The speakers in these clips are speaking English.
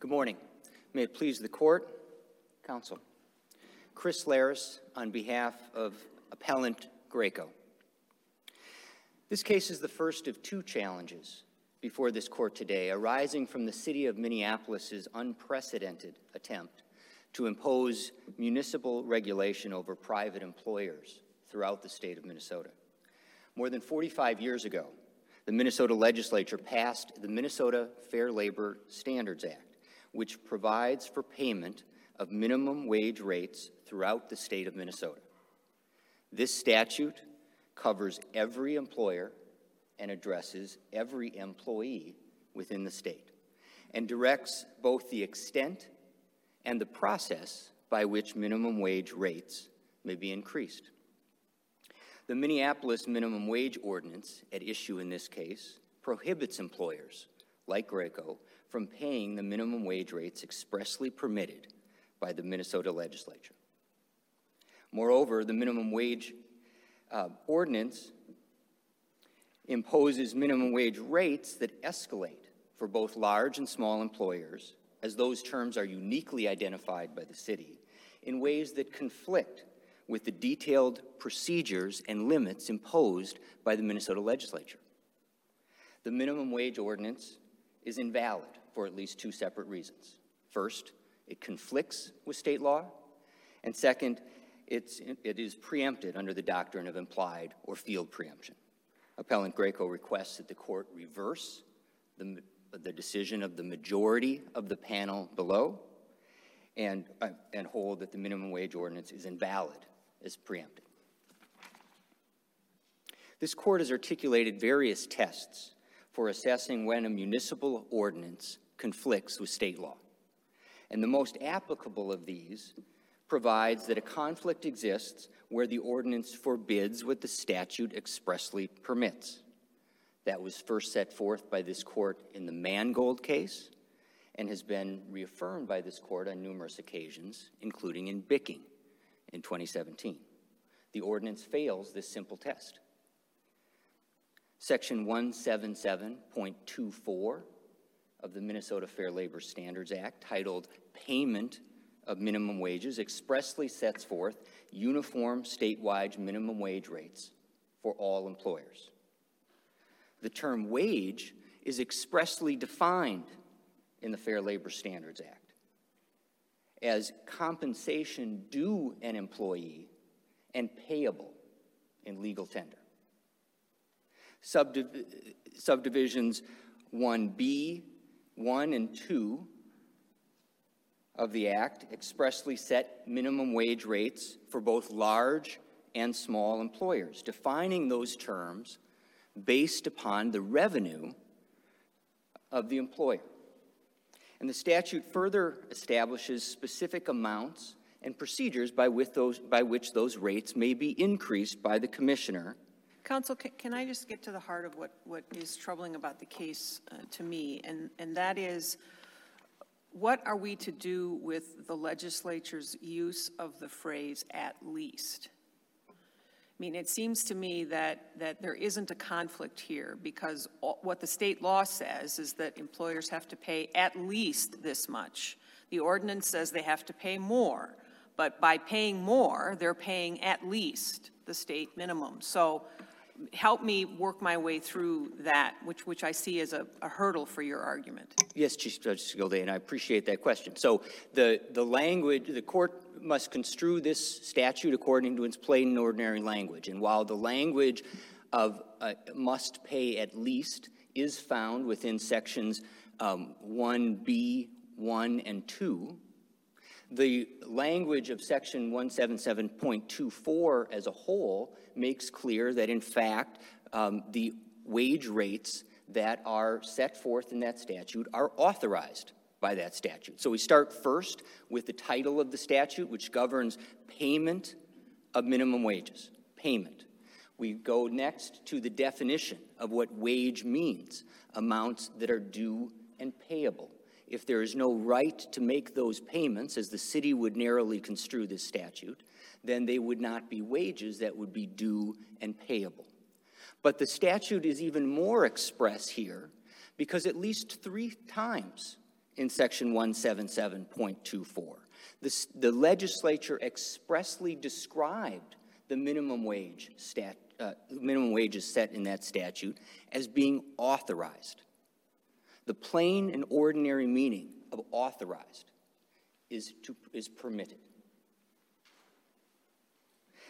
Good morning. May it please the court, counsel. Chris Laris on behalf of appellant Graco. This case is the first of two challenges before this court today arising from the city of Minneapolis's unprecedented attempt to impose municipal regulation over private employers throughout the state of Minnesota. More than 45 years ago, the Minnesota legislature passed the Minnesota Fair Labor Standards Act, which provides for payment of minimum wage rates throughout the state of Minnesota. This statute covers every employer and addresses every employee within the state and directs both the extent and the process by which minimum wage rates may be increased. The Minneapolis Minimum Wage Ordinance, at issue in this case, prohibits employers, like Graco, from paying the minimum wage rates expressly permitted by the Minnesota legislature. Moreover, the minimum wage uh, ordinance imposes minimum wage rates that escalate for both large and small employers, as those terms are uniquely identified by the city, in ways that conflict with the detailed procedures and limits imposed by the Minnesota legislature. The minimum wage ordinance is invalid for at least two separate reasons. First, it conflicts with state law, and second, it's, it is preempted under the doctrine of implied or field preemption. Appellant Graco requests that the court reverse the, the decision of the majority of the panel below and, uh, and hold that the minimum wage ordinance is invalid is preempted. This court has articulated various tests for assessing when a municipal ordinance conflicts with state law. And the most applicable of these provides that a conflict exists where the ordinance forbids what the statute expressly permits. That was first set forth by this court in the Mangold case and has been reaffirmed by this court on numerous occasions, including in Bicking in 2017. The ordinance fails this simple test. Section 177.24 of the Minnesota Fair Labor Standards Act, titled Payment of Minimum Wages, expressly sets forth uniform statewide minimum wage rates for all employers. The term wage is expressly defined in the Fair Labor Standards Act as compensation due an employee and payable in legal tender. Subdiv- subdivisions 1B, 1, and 2 of the Act expressly set minimum wage rates for both large and small employers, defining those terms based upon the revenue of the employer. And the statute further establishes specific amounts and procedures by, those, by which those rates may be increased by the commissioner. Counsel, can, can I just get to the heart of what, what is troubling about the case uh, to me? And, and that is, what are we to do with the legislature's use of the phrase at least? I mean, it seems to me that, that there isn't a conflict here because all, what the state law says is that employers have to pay at least this much. The ordinance says they have to pay more, but by paying more, they're paying at least the state minimum. So help me work my way through that, which, which I see as a, a hurdle for your argument. Yes, Chief Judge Gildea, and I appreciate that question. So the, the language, the court must construe this statute according to its plain and ordinary language. And while the language of uh, must pay at least is found within sections um, 1B, 1, and 2, the language of section 177.24 as a whole makes clear that, in fact, um, the wage rates that are set forth in that statute are authorized by that statute. So we start first with the title of the statute, which governs payment of minimum wages. Payment. We go next to the definition of what wage means amounts that are due and payable. If there is no right to make those payments, as the city would narrowly construe this statute, then they would not be wages that would be due and payable. But the statute is even more express here because at least three times in section 177.24. This, the legislature expressly described the minimum wage stat, uh, minimum wages set in that statute as being authorized. The plain and ordinary meaning of authorized is, to, is permitted.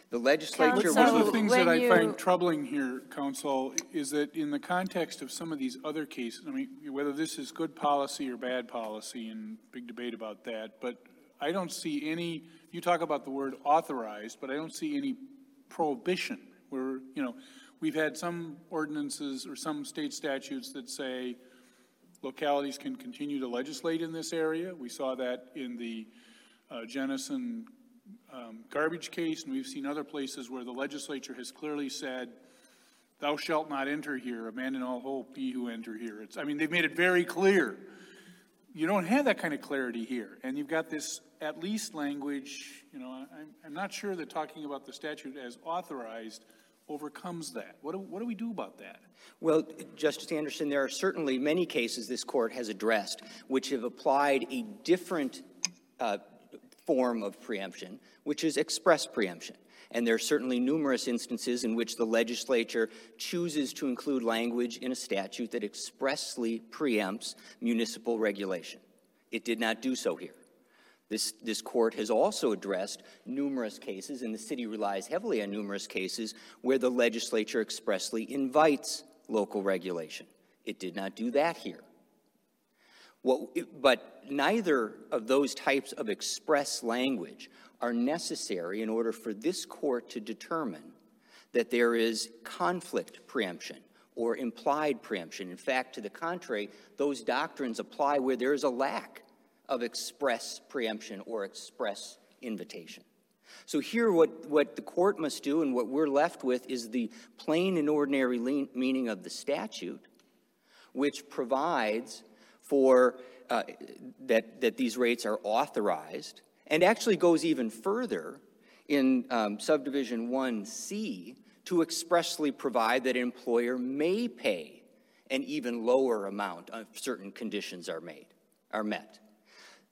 The legislature Counsel, One of the things that I you- find troubling here, counsel, is that in the context of some of these other cases, I mean, whether this is good policy or bad policy, and big debate about that, but I don't see any, you talk about the word authorized, but I don't see any prohibition where, you know, we've had some ordinances or some state statutes that say localities can continue to legislate in this area. We saw that in the uh, Jennissen um, garbage case, and we've seen other places where the legislature has clearly said, thou shalt not enter here, abandon all hope, ye who enter here. It's, I mean, they've made it very clear. You don't have that kind of clarity here, and you've got this at least language, you know, I'm, I'm not sure that talking about the statute as authorized overcomes that. What do, what do we do about that? Well, Justice Anderson, there are certainly many cases this court has addressed which have applied a different uh, form of preemption, which is express preemption. And there are certainly numerous instances in which the legislature chooses to include language in a statute that expressly preempts municipal regulation. It did not do so here. This, this court has also addressed numerous cases, and the city relies heavily on numerous cases, where the legislature expressly invites local regulation. It did not do that here. What, but neither of those types of express language are necessary in order for this court to determine that there is conflict preemption or implied preemption. In fact, to the contrary, those doctrines apply where there is a lack of express preemption or express invitation. So here, what, what the court must do and what we're left with is the plain and ordinary le- meaning of the statute, which provides for uh, that, that these rates are authorized, and actually goes even further in um, subdivision 1C to expressly provide that an employer may pay an even lower amount if certain conditions are made, are met.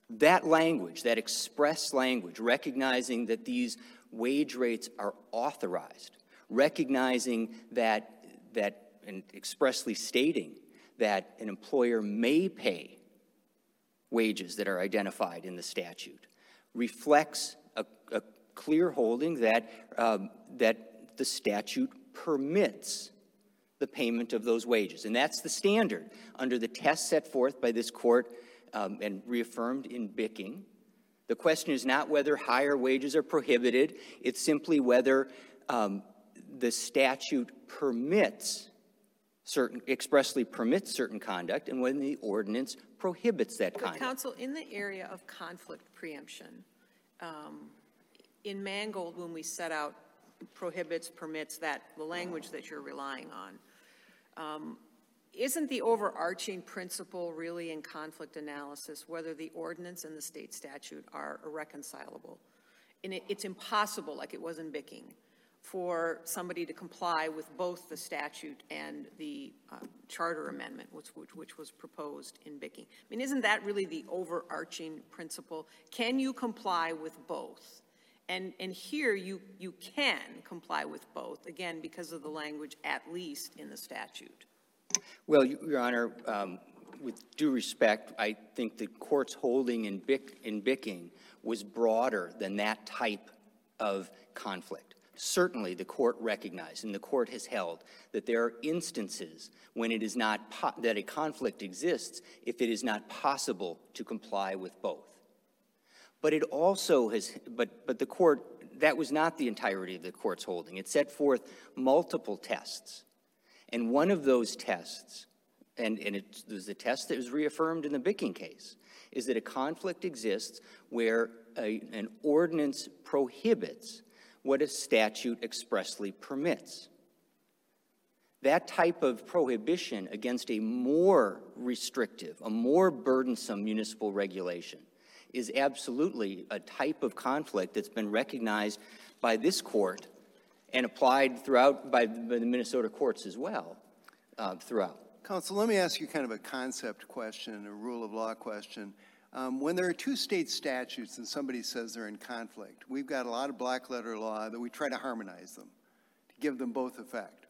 That language, that express language, recognizing that these wage rates are authorized, recognizing that, that and expressly stating that an employer may pay wages that are identified in the statute, reflects a, a clear holding that, um, that the statute permits the payment of those wages. And that's the standard under the test set forth by this court um, and reaffirmed in Bicking. The question is not whether higher wages are prohibited, it's simply whether um, the statute permits certain, expressly permits certain conduct and when the ordinance prohibits that conduct. counsel, in the area of conflict preemption, um, in Mangold, when we set out prohibits, permits, that, the language that you're relying on, um, isn't the overarching principle really in conflict analysis whether the ordinance and the state statute are irreconcilable? And it, it's impossible, like it was in Bicking, for somebody to comply with both the statute and the uh, charter amendment, which, which, which was proposed in Bicking. I mean, isn't that really the overarching principle? Can you comply with both? And, and here, you, you can comply with both, again, because of the language at least in the statute. Well, Your Honor, um, with due respect, I think the court's holding in Bick, in Bicking was broader than that type of conflict. Certainly, the court recognized, and the court has held, that there are instances when it is not, po- that a conflict exists if it is not possible to comply with both. But it also has, but, but the court, that was not the entirety of the court's holding. It set forth multiple tests. And one of those tests, and, and it was the test that was reaffirmed in the Bicking case, is that a conflict exists where a, an ordinance prohibits what a statute expressly permits. That type of prohibition against a more restrictive, a more burdensome municipal regulation is absolutely a type of conflict that's been recognized by this court and applied throughout by the Minnesota courts as well, uh, throughout. Counsel, let me ask you kind of a concept question, a rule of law question. Um, when there are two state statutes and somebody says they're in conflict, we've got a lot of black letter law that we try to harmonize them, to give them both effect.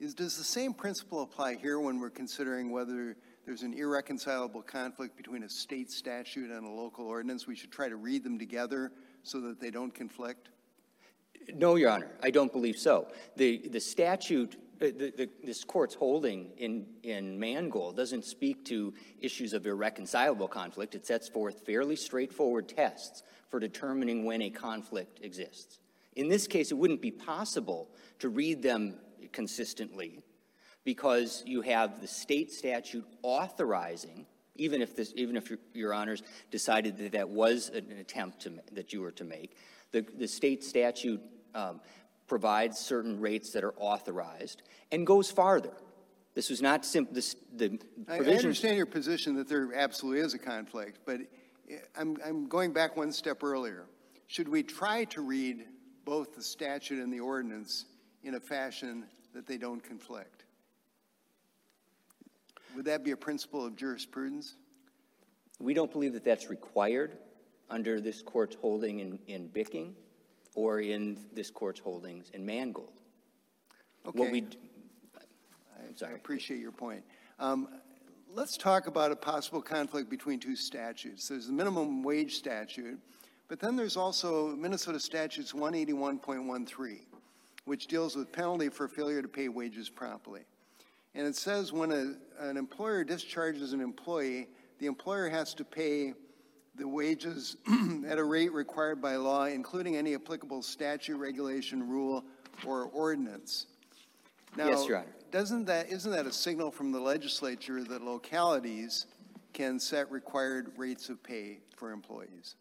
Is, does the same principle apply here when we're considering whether there's an irreconcilable conflict between a state statute and a local ordinance? We should try to read them together so that they don't conflict? No, Your Honor, I don't believe so. The, the statute, uh, the, the, this court's holding in, in Mangold doesn't speak to issues of irreconcilable conflict. It sets forth fairly straightforward tests for determining when a conflict exists. In this case, it wouldn't be possible to read them consistently because you have the state statute authorizing, even if this, even if your, your honors decided that that was an attempt to, that you were to make, the, the state statute um, provides certain rates that are authorized and goes farther. This was not simple, the I, I understand your position that there absolutely is a conflict, but eh, I'm, I'm going back one step earlier. Should we try to read both the statute and the ordinance in a fashion that they don't conflict? Would that be a principle of jurisprudence? We don't believe that that's required under this court's holding in, in Bicking or in this court's holdings in Mangold. What Okay. we, d- I'm I sorry. appreciate your point. Um, let's talk about a possible conflict between two statutes. There's the minimum wage statute, but then there's also Minnesota statutes 181.13, which deals with penalty for failure to pay wages promptly. And it says when a, an employer discharges an employee, the employer has to pay the wages at a rate required by law, including any applicable statute, regulation, rule, or ordinance. Now, Yes, Your Honor. Doesn't that, isn't that a signal from the legislature that localities can set required rates of pay for employees?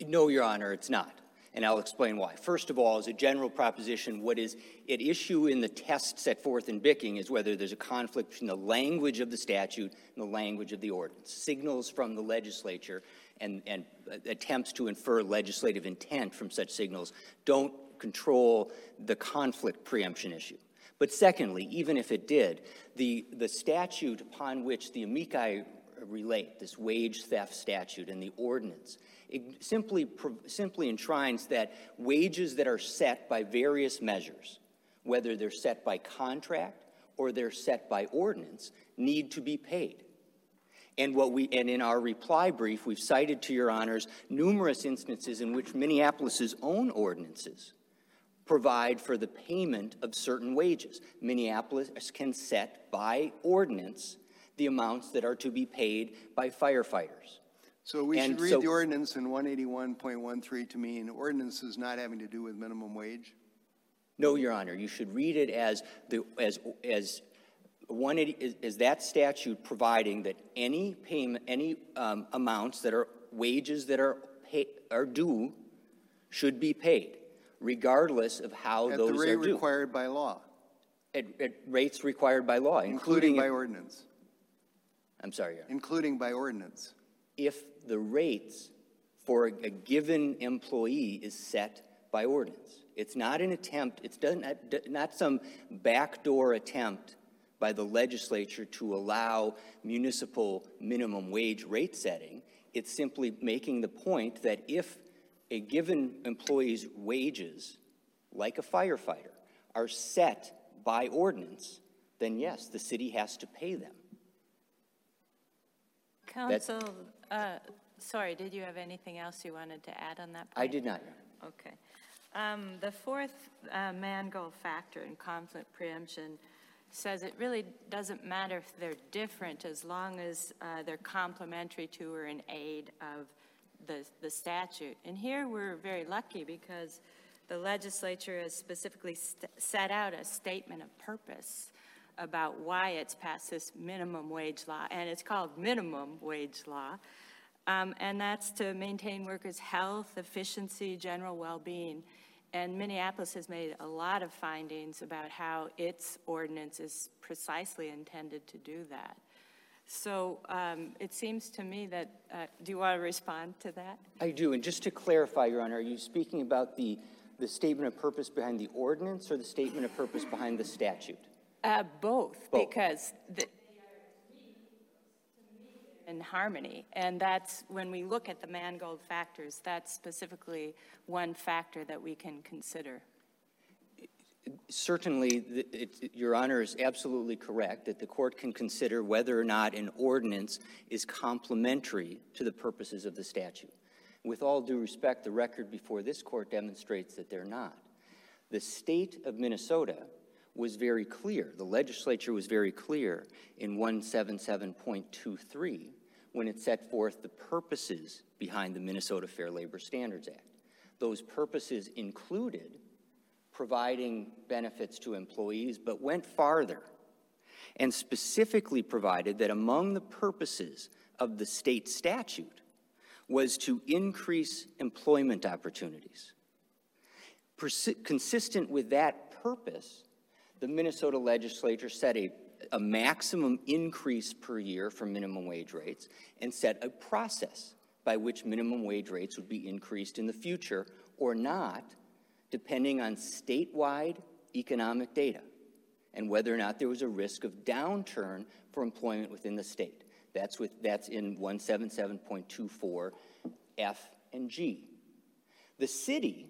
No, Your Honor, it's not. And I'll explain why. First of all, as a general proposition, what is at issue in the test set forth in Bicking is whether there's a conflict between the language of the statute and the language of the ordinance. Signals from the legislature and, and attempts to infer legislative intent from such signals don't control the conflict preemption issue. But secondly, even if it did, the, the statute upon which the amici relate, this wage theft statute and the ordinance, it simply, simply enshrines that wages that are set by various measures, whether they're set by contract or they're set by ordinance, need to be paid. And what we, and in our reply brief, we've cited to your honors numerous instances in which Minneapolis's own ordinances provide for the payment of certain wages. Minneapolis can set by ordinance the amounts that are to be paid by firefighters. So we And should read so- the ordinance in 181.13 to mean ordinances not having to do with minimum wage? No, Your Honor, you should read it as the, as, as one, is, is that statute providing that any payment, any um, amounts that are wages that are pay, are due should be paid, regardless of how At those the rate are due. required by law, At, at rates required by law, including including, by ordinance, I'm sorry, Your Honor. including by ordinance. if the rates for a, a given employee is set by ordinance. It's not an attempt, it's done, not some backdoor attempt by the legislature to allow municipal minimum wage rate setting. It's simply making the point that if a given employee's wages, like a firefighter, are set by ordinance, then yes, the city has to pay them. Council, uh, sorry, did you have anything else you wanted to add on that point? I did not, Your Honor. Okay. Um, The fourth uh, Mangold factor in conflict preemption says it really doesn't matter if they're different as long as uh, they're complementary to or in aid of the the statute. And here, we're very lucky because the legislature has specifically set out a statement of purpose about why it's passed this minimum wage law, and it's called minimum wage law. Um, and that's to maintain workers' health, efficiency, general well-being. And Minneapolis has made a lot of findings about how its ordinance is precisely intended to do that. So um, it seems to me that, uh, do you want to respond to that? I do, and just to clarify, Your Honor, are you speaking about the, the statement of purpose behind the ordinance or the statement of purpose behind the statute? Uh, Both, Both. because the- in harmony. And that's, when we look at the Mangold factors, that's specifically one factor that we can consider. Certainly, it- Your Honor is absolutely correct that the court can consider whether or not an ordinance is complementary to the purposes of the statute. With all due respect, the record before this court demonstrates that they're not. The state of Minnesota was very clear, the legislature was very clear in 177.23 when it set forth the purposes behind the Minnesota Fair Labor Standards Act. Those purposes included providing benefits to employees, but went farther and specifically provided that among the purposes of the state statute was to increase employment opportunities. Persi- consistent with that purpose, the Minnesota legislature set a, a maximum increase per year for minimum wage rates and set a process by which minimum wage rates would be increased in the future or not, depending on statewide economic data and whether or not there was a risk of downturn for employment within the state. That's, with, that's in 177.24 F and G. The city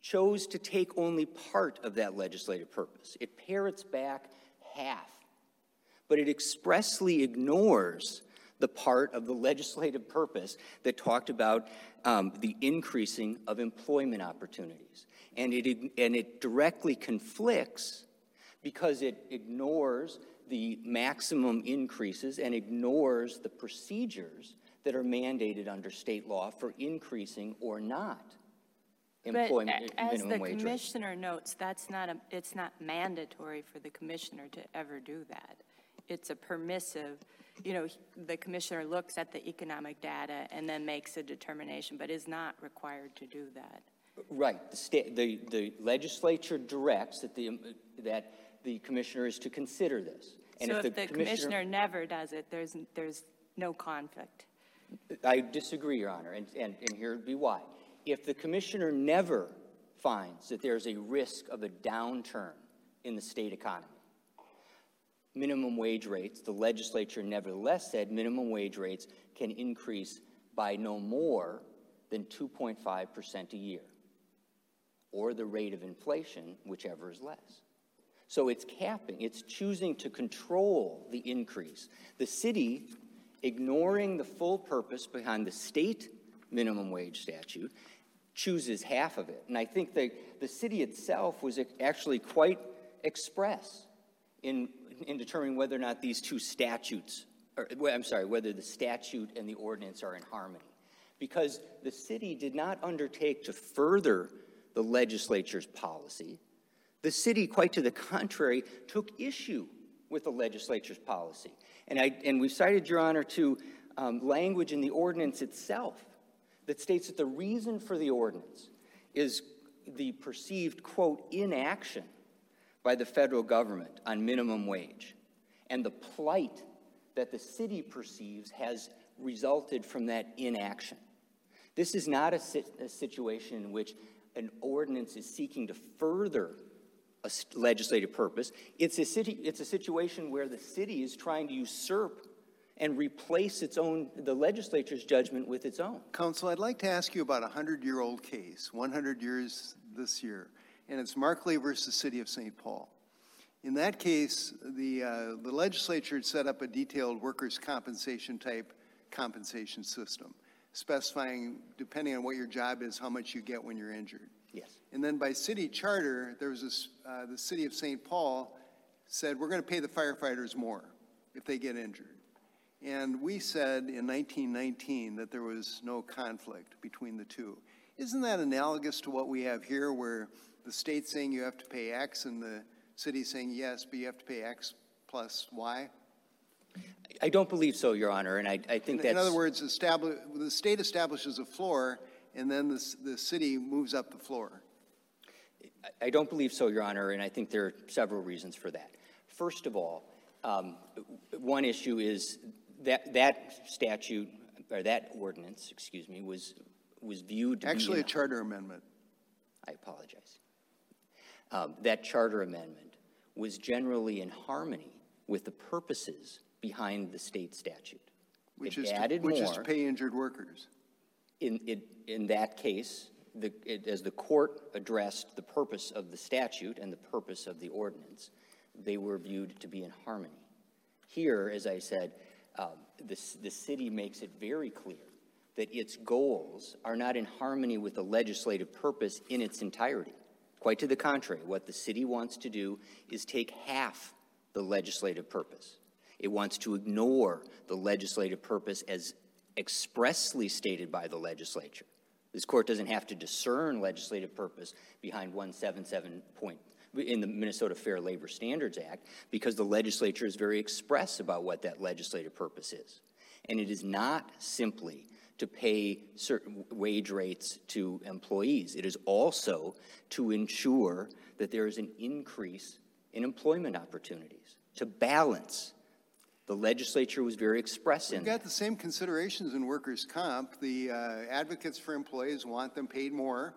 chose to take only part of that legislative purpose. It parrots back half, but it expressly ignores the part of the legislative purpose that talked about um, the increasing of employment opportunities. And it, and it directly conflicts because it ignores the maximum increases and ignores the procedures that are mandated under state law for increasing or not employment, But a- as the minimum wage rates. commissioner notes, that's not a, it's not mandatory for the commissioner to ever do that. It's a permissive, you know, the commissioner looks at the economic data and then makes a determination, but is not required to do that. Right, the the, the legislature directs that the, that the commissioner is to consider this. And So if the commissioner never does it, there's, there's no conflict. I disagree, Your Honor, and, and, and here would be why. If the commissioner never finds that there's a risk of a downturn in the state economy, minimum wage rates, the legislature nevertheless said minimum wage rates can increase by no more than 2.5% a year, or the rate of inflation, whichever is less. So it's capping, it's choosing to control the increase. The city, ignoring the full purpose behind the state minimum wage statute, chooses half of it. And I think the, the city itself was actually quite express in, in determining whether or not these two statutes, or, I'm sorry, whether the statute and the ordinance are in harmony. Because the city did not undertake to further the legislature's policy. The city, quite to the contrary, took issue with the legislature's policy. And, I, and we've cited, Your Honor, to um, language in the ordinance itself that states that the reason for the ordinance is the perceived, quote, inaction by the federal government on minimum wage and the plight that the city perceives has resulted from that inaction. This is not a, si- a situation in which an ordinance is seeking to further a legislative purpose. It's a, city, it's a situation where the city is trying to usurp and replace its own, the legislature's judgment with its own. Counsel, I'd like to ask you about a 100-year-old case, 100 years this year, and it's Markley versus City of St. Paul. In that case, the, uh, the legislature had set up a detailed workers' compensation type compensation system, specifying, depending on what your job is, how much you get when you're injured. Yes. And then by city charter, there was this, uh, the city of St. Paul said, we're going to pay the firefighters more if they get injured. And we said in 1919 that there was no conflict between the two. Isn't that analogous to what we have here, where the state's saying you have to pay X and the city's saying yes, but you have to pay X plus Y? I don't believe so, Your Honor, and I, I think that's. In other words, the state establishes a floor, and then the, the city moves up the floor. I don't believe so, Your Honor, and I think there are several reasons for that. First of all, um, one issue is that that statute, or that ordinance, excuse me, was, was viewed to be. Actually, a charter amendment. I apologize. Um, That charter amendment was generally in harmony with the purposes behind the state statute. Which It is, to- which is to pay injured workers. In, in, in that case, the, it, as the court addressed the purpose of the statute and the purpose of the ordinance, they were viewed to be in harmony. Here, as I said, um, the, the city makes it very clear that its goals are not in harmony with the legislative purpose in its entirety. Quite to the contrary, what the city wants to do is take half the legislative purpose. It wants to ignore the legislative purpose as expressly stated by the legislature. This court doesn't have to discern legislative purpose behind 177 point, in the Minnesota Fair Labor Standards Act, because the legislature is very express about what that legislative purpose is. And it is not simply to pay certain wage rates to employees. It is also to ensure that there is an increase in employment opportunities, to balance. The legislature was very express in We've got the same considerations in workers' comp. The uh, advocates for employees want them paid more.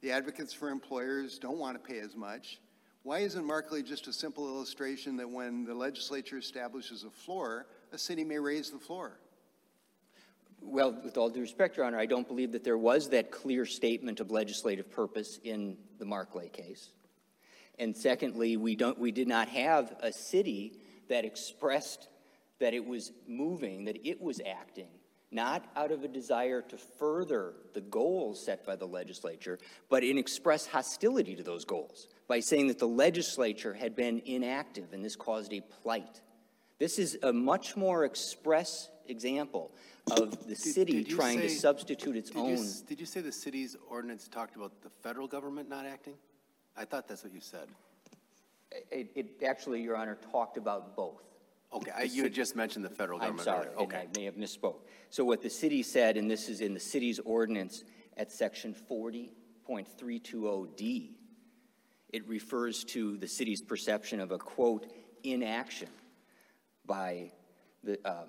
The advocates for employers don't want to pay as much. Why isn't Markley just a simple illustration that when the legislature establishes a floor, a city may raise the floor? Well, with all due respect, Your Honor, I don't believe that there was that clear statement of legislative purpose in the Markley case. And secondly, we don't, we did not have a city that expressed that it was moving, that it was acting, not out of a desire to further the goals set by the legislature, but in express hostility to those goals by saying that the legislature had been inactive and this caused a plight. This is a much more express example of the city did you trying to substitute its did own. s- Did you say the city's ordinance talked about the federal government not acting? I thought that's what you said. It, it actually, Your Honor, talked about both. Okay, I- you had just mentioned the federal government. I'm sorry, okay. I may have misspoke. So what the city said, and this is in the city's ordinance at section 40.320D, it refers to the city's perception of a, quote, inaction by the, um,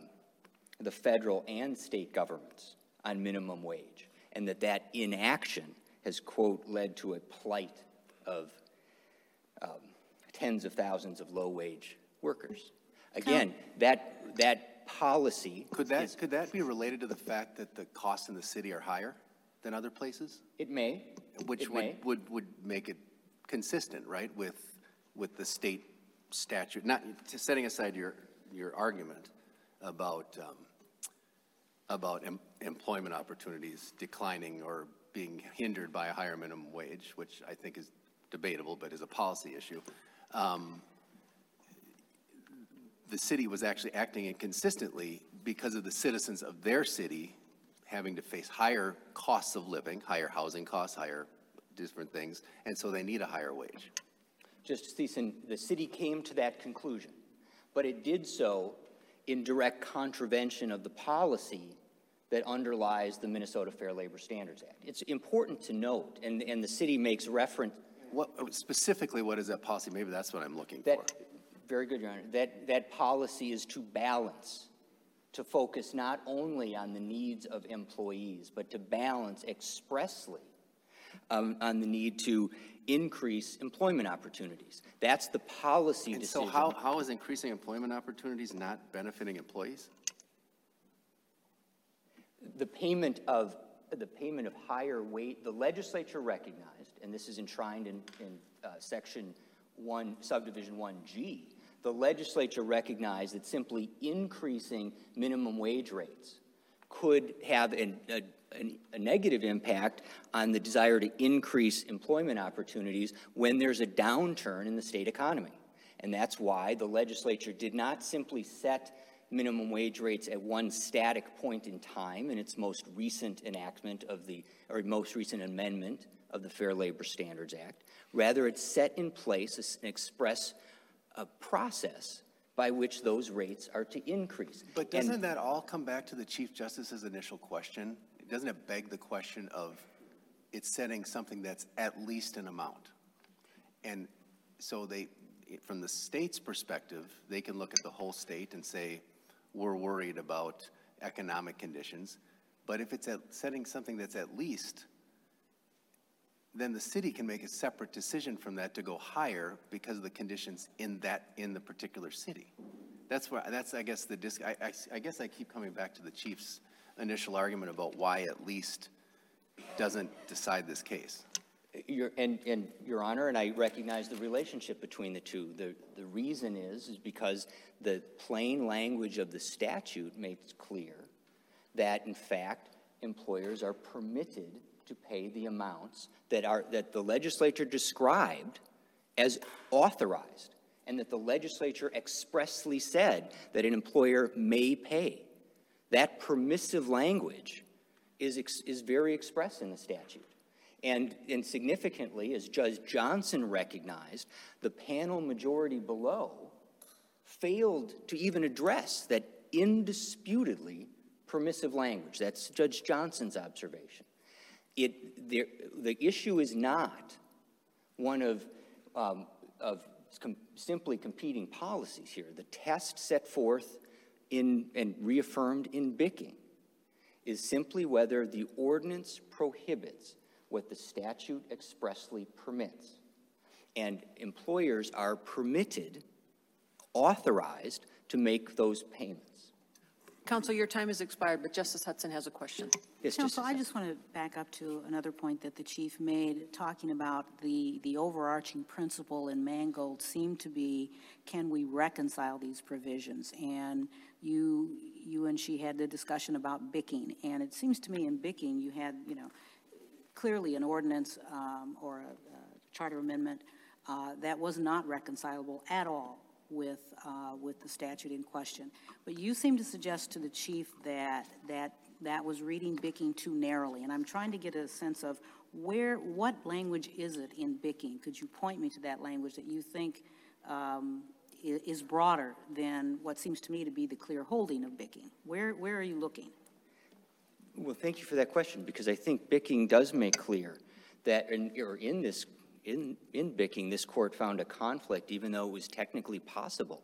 the federal and state governments on minimum wage, and that that inaction has, quote, led to a plight of um, tens of thousands of low-wage workers. Again, that, that policy. Could is- that, could that be related to the fact that the costs in the city are higher than other places? It may. Which It may. would, would, would make it consistent, right, with, with the state statute, not, setting aside your, your argument about, um, about em- employment opportunities declining or being hindered by a higher minimum wage, which I think is debatable, but is a policy issue. Um, The city was actually acting inconsistently because of the citizens of their city having to face higher costs of living, higher housing costs, higher different things, and so they need a higher wage. Justice Thissen, the city came to that conclusion, but it did so in direct contravention of the policy that underlies the Minnesota Fair Labor Standards Act. It's important to note, and, and the city makes reference, What, specifically, what is that policy? Maybe that's what I'm looking for. very good, Your Honor, that, that policy is to balance, to focus not only on the needs of employees, but to balance expressly um, on the need to increase employment opportunities. That's the policy And so how, how is increasing employment opportunities not benefiting employees? The payment of, the payment of higher weight, the legislature recognized, and this is enshrined in, in uh, section one, subdivision one G, the legislature recognized that simply increasing minimum wage rates could have an, a, a negative impact on the desire to increase employment opportunities when there's a downturn in the state economy. And that's why the legislature did not simply set minimum wage rates at one static point in time in its most recent enactment of the, or most recent amendment of the Fair Labor Standards Act. Rather, it set in place an express uh, process by which those rates are to increase. But doesn't that all come back to the Chief Justice's initial question? Doesn't it beg the question of it's setting something that's at least an amount? And so they, from the state's perspective, they can look at the whole state and say, we're worried about economic conditions. But if it's at, setting something that's at least, then the city can make a separate decision from that to go higher because of the conditions in that, in the particular city. That's where, that's, I guess, the dis, I, I, I guess I keep coming back to the chief's initial argument about why at least doesn't decide this case. Your, and, and, Your Honor, and I recognize the relationship between the two. The, the reason is, is because the plain language of the statute makes clear that, in fact, employers are permitted to pay the amounts that are, that the legislature described as authorized, and that the legislature expressly said that an employer may pay. That permissive language is, ex- is very express in the statute. And, and significantly, as Judge Johnson recognized, the panel majority below failed to even address that indisputably permissive language. That's Judge Johnson's observation. It, there, the issue is not one of, um, of com- simply competing policies here. The test set forth in, and reaffirmed in Bicking is simply whether the ordinance prohibits what the statute expressly permits. And employers are permitted, authorized, to make those payments. Counsel, your time has expired, but Justice Hudson has a question. Yes, Counsel, Justice I just want to back up to another point that the chief made, talking about the, the overarching principle in Mangold seemed to be, can we reconcile these provisions? And you, you and she had the discussion about Bicking, and it seems to me in Bicking, you had, you know, clearly an ordinance um, or a, a charter amendment uh, that was not reconcilable at all with, uh, with the statute in question. But you seem to suggest to the chief that, that that was reading Bicking too narrowly, and I'm trying to get a sense of where, what language is it in Bicking? Could you point me to that language that you think um, is broader than what seems to me to be the clear holding of Bicking? Where, where are you looking? Well, thank you for that question, because I think Bicking does make clear that, in, or in this, in, in Bicking, this court found a conflict, even though it was technically possible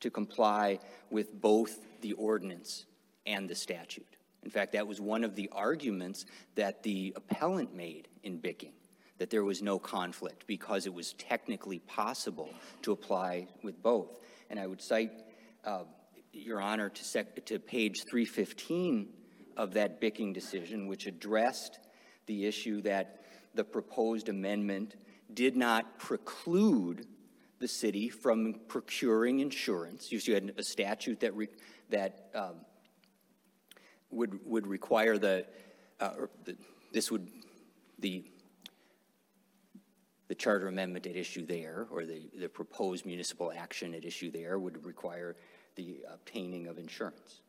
to comply with both the ordinance and the statute. In fact, that was one of the arguments that the appellant made in Bicking, that there was no conflict because it was technically possible to apply with both. And I would cite, uh, Your Honor, to, sec- to page 315 of that Bicking decision, which addressed the issue that the proposed amendment did not preclude the city from procuring insurance. You had a statute that, re- that um, would, would require the, uh, the, this would, the, the charter amendment at issue there, or the, the proposed municipal action at issue there would require the obtaining of insurance.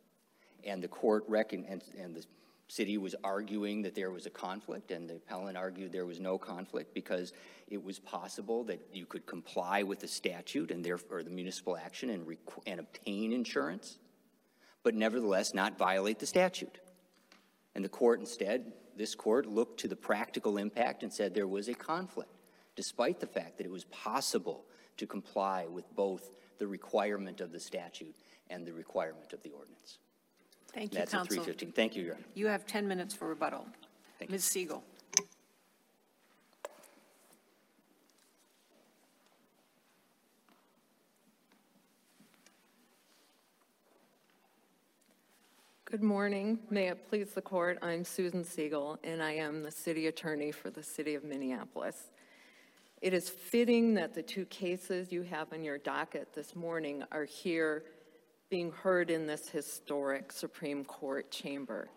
And the court reckoned, and, and the city was arguing that there was a conflict, and the appellant argued there was no conflict because it was possible that you could comply with the statute and therefore the municipal action and, and obtain insurance, but nevertheless not violate the statute. And the court instead, this court looked to the practical impact and said there was a conflict, despite the fact that it was possible to comply with both the requirement of the statute and the requirement of the ordinance. Thank you, That's at counsel. 315. Thank you, Your Honor. You have 10 minutes for rebuttal. Thank you. Ms. Segal. Good morning. May it please the court, I'm Susan Segal, and I am the city attorney for the city of Minneapolis. It is fitting that the two cases you have on your docket this morning are here being heard in this historic Supreme Court chamber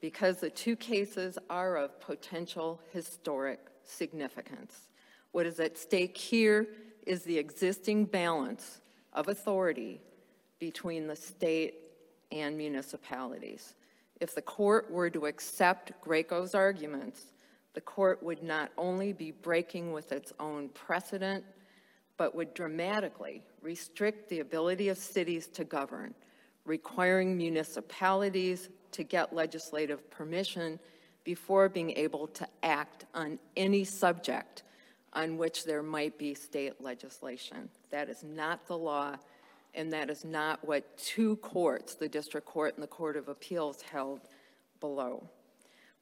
because the two cases are of potential historic significance. What is at stake here is the existing balance of authority between the state and municipalities. If the court were to accept Graco's arguments, the court would not only be breaking with its own precedent, but would dramatically restrict the ability of cities to govern, requiring municipalities to get legislative permission before being able to act on any subject on which there might be state legislation. That is not the law, and that is not what two courts, the district court and the court of appeals, held below.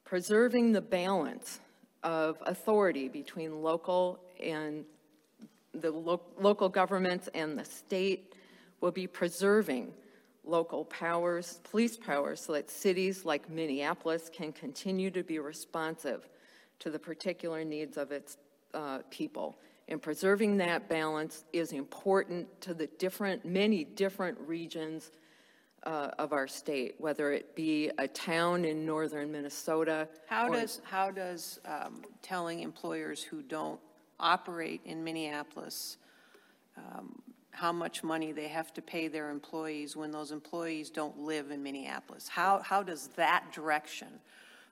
Preserving the balance of authority between local and the lo- local governments and the state will be preserving local powers, police powers, so that cities like Minneapolis can continue to be responsive to the particular needs of its uh, people. And preserving that balance is important to the different, many different regions uh, of our state, whether it be a town in northern Minnesota. How does, how does um, telling employers who don't operate in Minneapolis um, how much money they have to pay their employees when those employees don't live in Minneapolis? How, how does that direction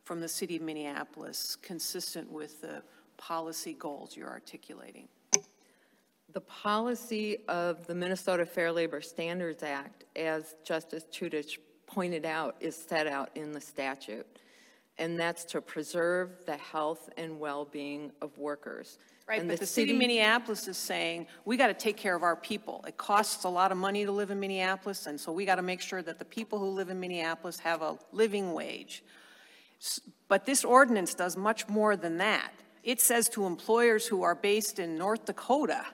from the city of Minneapolis consistent with the policy goals you're articulating? The policy of the Minnesota Fair Labor Standards Act, as Justice Chutich pointed out, is set out in the statute. And that's to preserve the health and well-being of workers. Right, And but the city of Minneapolis is saying, we got to take care of our people. It costs a lot of money to live in Minneapolis, and so we got to make sure that the people who live in Minneapolis have a living wage. But this ordinance does much more than that. It says to employers who are based in North Dakota,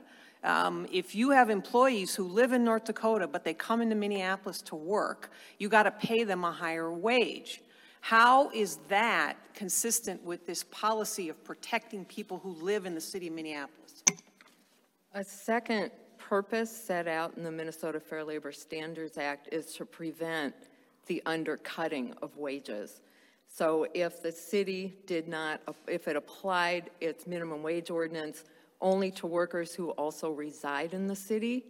um, if you have employees who live in North Dakota, but they come into Minneapolis to work, you got to pay them a higher wage. How is that consistent with this policy of protecting people who live in the city of Minneapolis? A second purpose set out in the Minnesota Fair Labor Standards Act is to prevent the undercutting of wages. So if the city did not, if it applied its minimum wage ordinance only to workers who also reside in the city,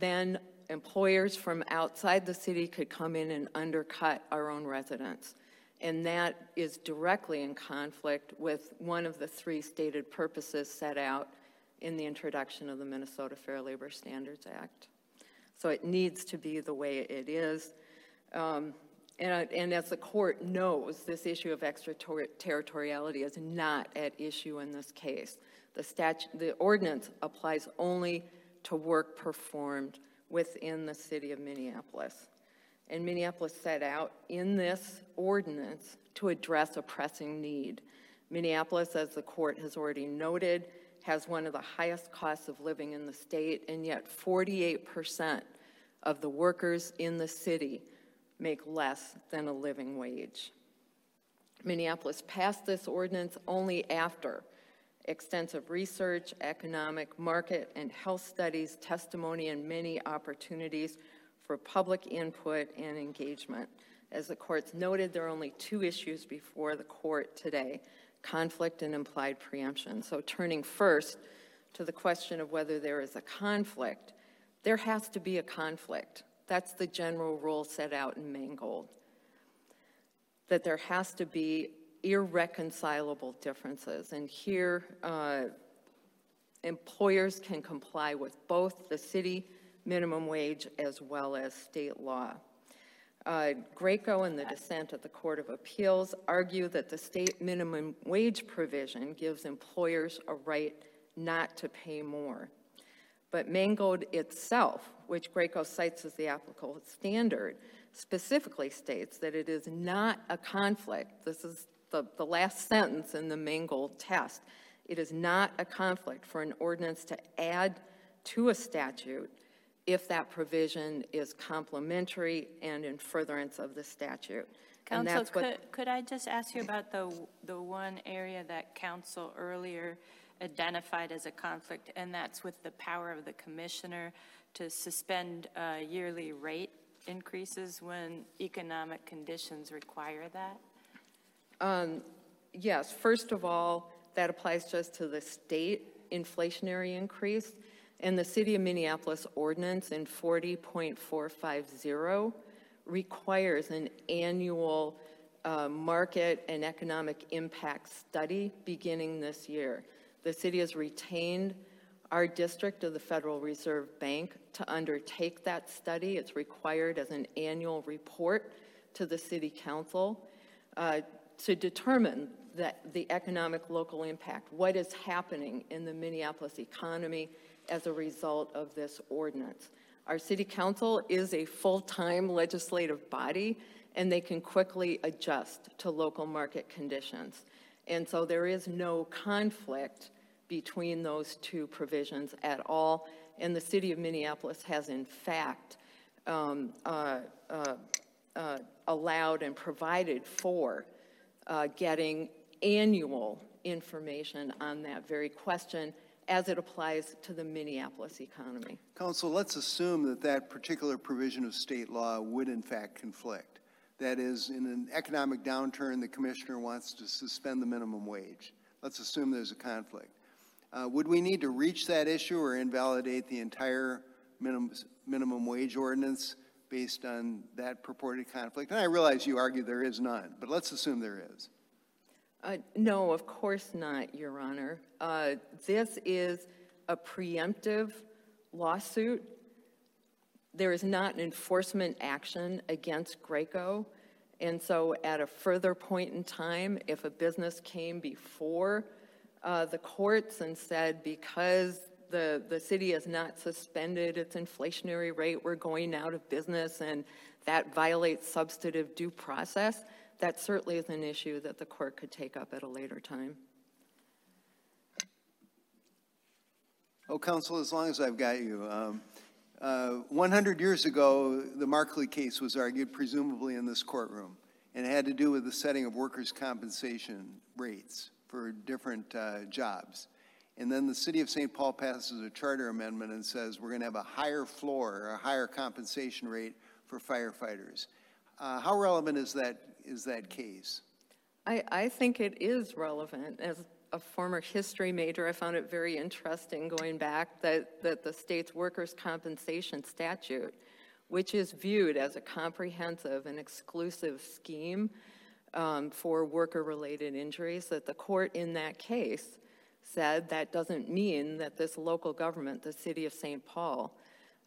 then employers from outside the city could come in and undercut our own residents. And that is directly in conflict with one of the three stated purposes set out in the introduction of the Minnesota Fair Labor Standards Act. So it needs to be the way it is. Um, and, and as the court knows, this issue of extraterritoriality is not at issue in this case. The statute, the ordinance applies only to work performed within the city of Minneapolis. And Minneapolis set out in this ordinance to address a pressing need. Minneapolis, as the court has already noted, has one of the highest costs of living in the state, and yet 48% of the workers in the city make less than a living wage. Minneapolis passed this ordinance only after extensive research, economic, market, and health studies, testimony, and many opportunities for public input and engagement. As the courts noted, there are only two issues before the court today conflict and implied preemption. So, turning first to the question of whether there is a conflict, there has to be a conflict. That's the general rule set out in Mangold. That there has to be irreconcilable differences. And here, uh, employers can comply with both the city minimum wage as well as state law. Uh, Graco and the dissent at the Court of Appeals argue that the state minimum wage provision gives employers a right not to pay more. But Mangold itself, which Graco cites as the applicable standard, specifically states that it is not a conflict. This is the, the last sentence in the Mangold test. It is not a conflict for an ordinance to add to a statute if that provision is complementary and in furtherance of the statute. And that's what could, could I just ask you about the, the one area that council earlier identified as a conflict, and that's with the power of the commissioner to suspend uh, yearly rate increases when economic conditions require that? Um, Yes, first of all, that applies just to the state inflationary increase. And the City of Minneapolis ordinance in 40.450 requires an annual uh, market and economic impact study beginning this year. The city has retained our district of the Federal Reserve Bank to undertake that study. It's required as an annual report to the city council uh, to determine that the economic local impact, what is happening in the Minneapolis economy as a result of this ordinance. Our city council is a full-time legislative body, and they can quickly adjust to local market conditions. And so there is no conflict between those two provisions at all. and the city of Minneapolis has in fact um, uh, uh, uh, allowed and provided for uh, getting annual information on that very question as it applies to the Minneapolis economy. Council, let's assume that that particular provision of state law would in fact conflict. That is, in an economic downturn, the commissioner wants to suspend the minimum wage. Let's assume there's a conflict. Uh, would we need to reach that issue or invalidate the entire minimum, minimum wage ordinance based on that purported conflict? And I realize you argue there is none, but let's assume there is. Uh, No, of course not, Your Honor. Uh, This is a preemptive lawsuit. There is not an enforcement action against Graco. And so at a further point in time, if a business came before uh, the courts and said, because the, the city has not suspended its inflationary rate, we're going out of business, and that violates substantive due process, that certainly is an issue that the court could take up at a later time. Oh, counsel, as long as I've got you. Um, uh, 100 years ago, the Markley case was argued presumably in this courtroom, and it had to do with the setting of workers' compensation rates for different uh, jobs. And then the city of St. Paul passes a charter amendment and says we're going to have a higher floor or a higher compensation rate for firefighters. Uh, how relevant is that is that case? I, I think it is relevant. As a former history major, I found it very interesting going back that, that the state's workers' compensation statute, which is viewed as a comprehensive and exclusive scheme um, for worker-related injuries, that the court in that case said that doesn't mean that this local government, the city of St. Paul,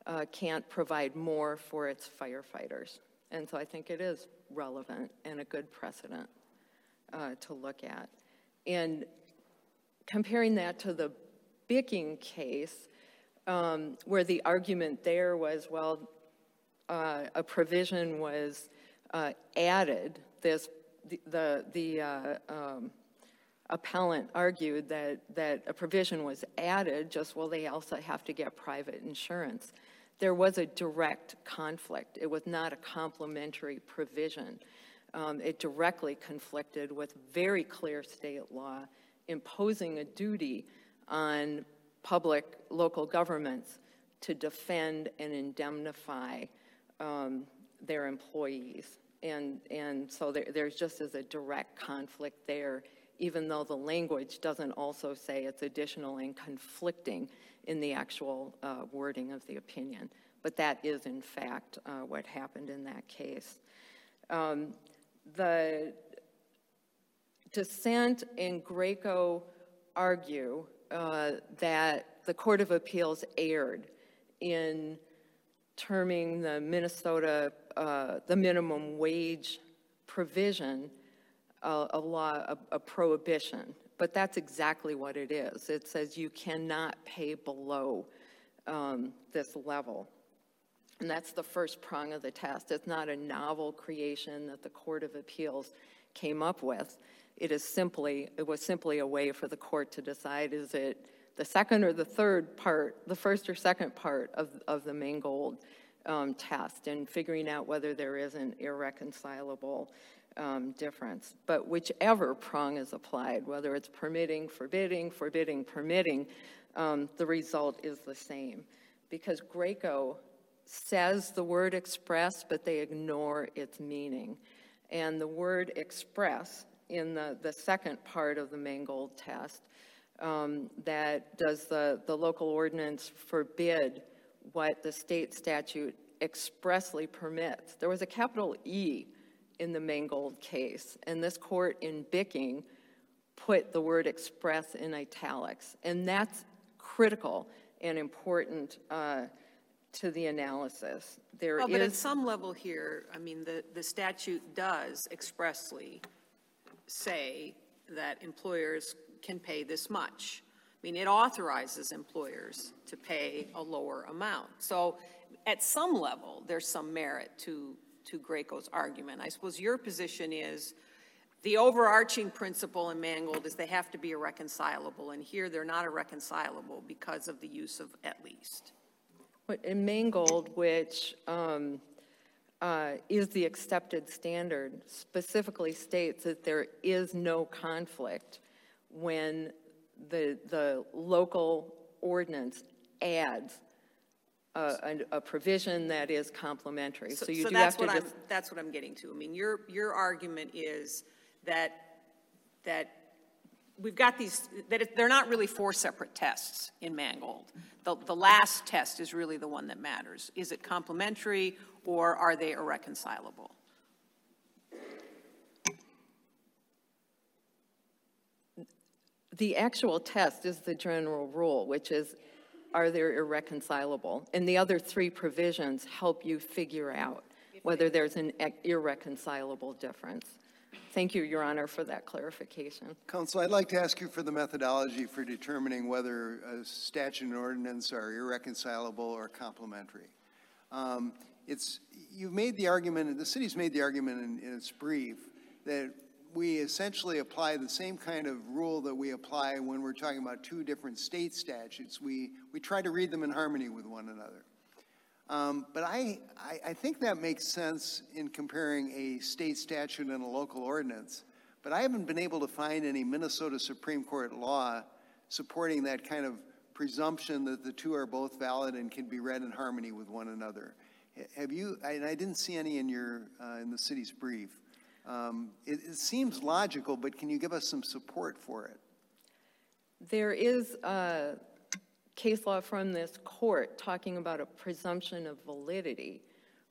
uh, can't provide more for its firefighters. And so I think it is relevant and a good precedent uh, to look at. And comparing that to the Bicking case, um, where the argument there was, well, uh, a provision was uh, added, this, the, the, the uh, um, appellant argued that, that a provision was added, just, well, they also have to get private insurance. There was a direct conflict. It was not a complementary provision. Um, it directly conflicted with very clear state law imposing a duty on public local governments to defend and indemnify um, their employees. And, and so there, there's just as a direct conflict there, even though the language doesn't also say it's additional and conflicting in the actual uh, wording of the opinion. But that is, in fact, uh, what happened in that case. Um, the dissent in Graco argue uh, that the Court of Appeals erred in terming the Minnesota, uh, the minimum wage provision a, a law, a, a prohibition. But that's exactly what it is. It says you cannot pay below um, this level. And that's the first prong of the test. It's not a novel creation that the Court of Appeals came up with. It is simply, it was simply a way for the court to decide is it the second or the third part, the first or second part of, of the Mangold um, test and figuring out whether there is an irreconcilable um, difference. But whichever prong is applied, whether it's permitting, forbidding, forbidding, permitting, um, the result is the same. Because Graco says the word express, but they ignore its meaning. And the word express in the, the second part of the Mangold test um, that does the, the local ordinance forbid what the state statute expressly permits. There was a capital E in the Mangold case, and this court in Bicking put the word express in italics. And that's critical and important uh, to the analysis. There Well, but at some level here, I mean, the, the statute does expressly say that employers can pay this much. I mean, it authorizes employers to pay a lower amount. So at some level, there's some merit to, to Graco's argument. I suppose your position is the overarching principle in Mangold is they have to be irreconcilable, and here they're not irreconcilable because of the use of at least. In Mangold, which um, uh, is the accepted standard, specifically states that there is no conflict when the, the local ordinance adds a, a- a provision that is complementary. So you do have that's to what I'm, just, that's what I'm getting to. I mean, your, your argument is that, that we've got these, that it- they're not really four separate tests in Mangold. The, the last test is really the one that matters. Is it complementary or are they irreconcilable? the actual test is the general rule, which is, are they irreconcilable? And the other three provisions help you figure out whether there's an irreconcilable difference. Thank you, Your Honor, for that clarification. Counsel, I'd like to ask you for the methodology for determining whether a statute and ordinance are irreconcilable or complementary. Um, It's, you've made the argument, and the city's made the argument in, in its brief, that we essentially apply the same kind of rule that we apply when we're talking about two different state statutes. We, we try to read them in harmony with one another. Um, But I, I, I think that makes sense in comparing a state statute and a local ordinance. But I haven't been able to find any Minnesota Supreme Court law supporting that kind of presumption that the two are both valid and can be read in harmony with one another. Have you, and I didn't see any in your, uh, in the city's brief. Um, It, it seems logical, but can you give us some support for it? There is a case law from this court talking about a presumption of validity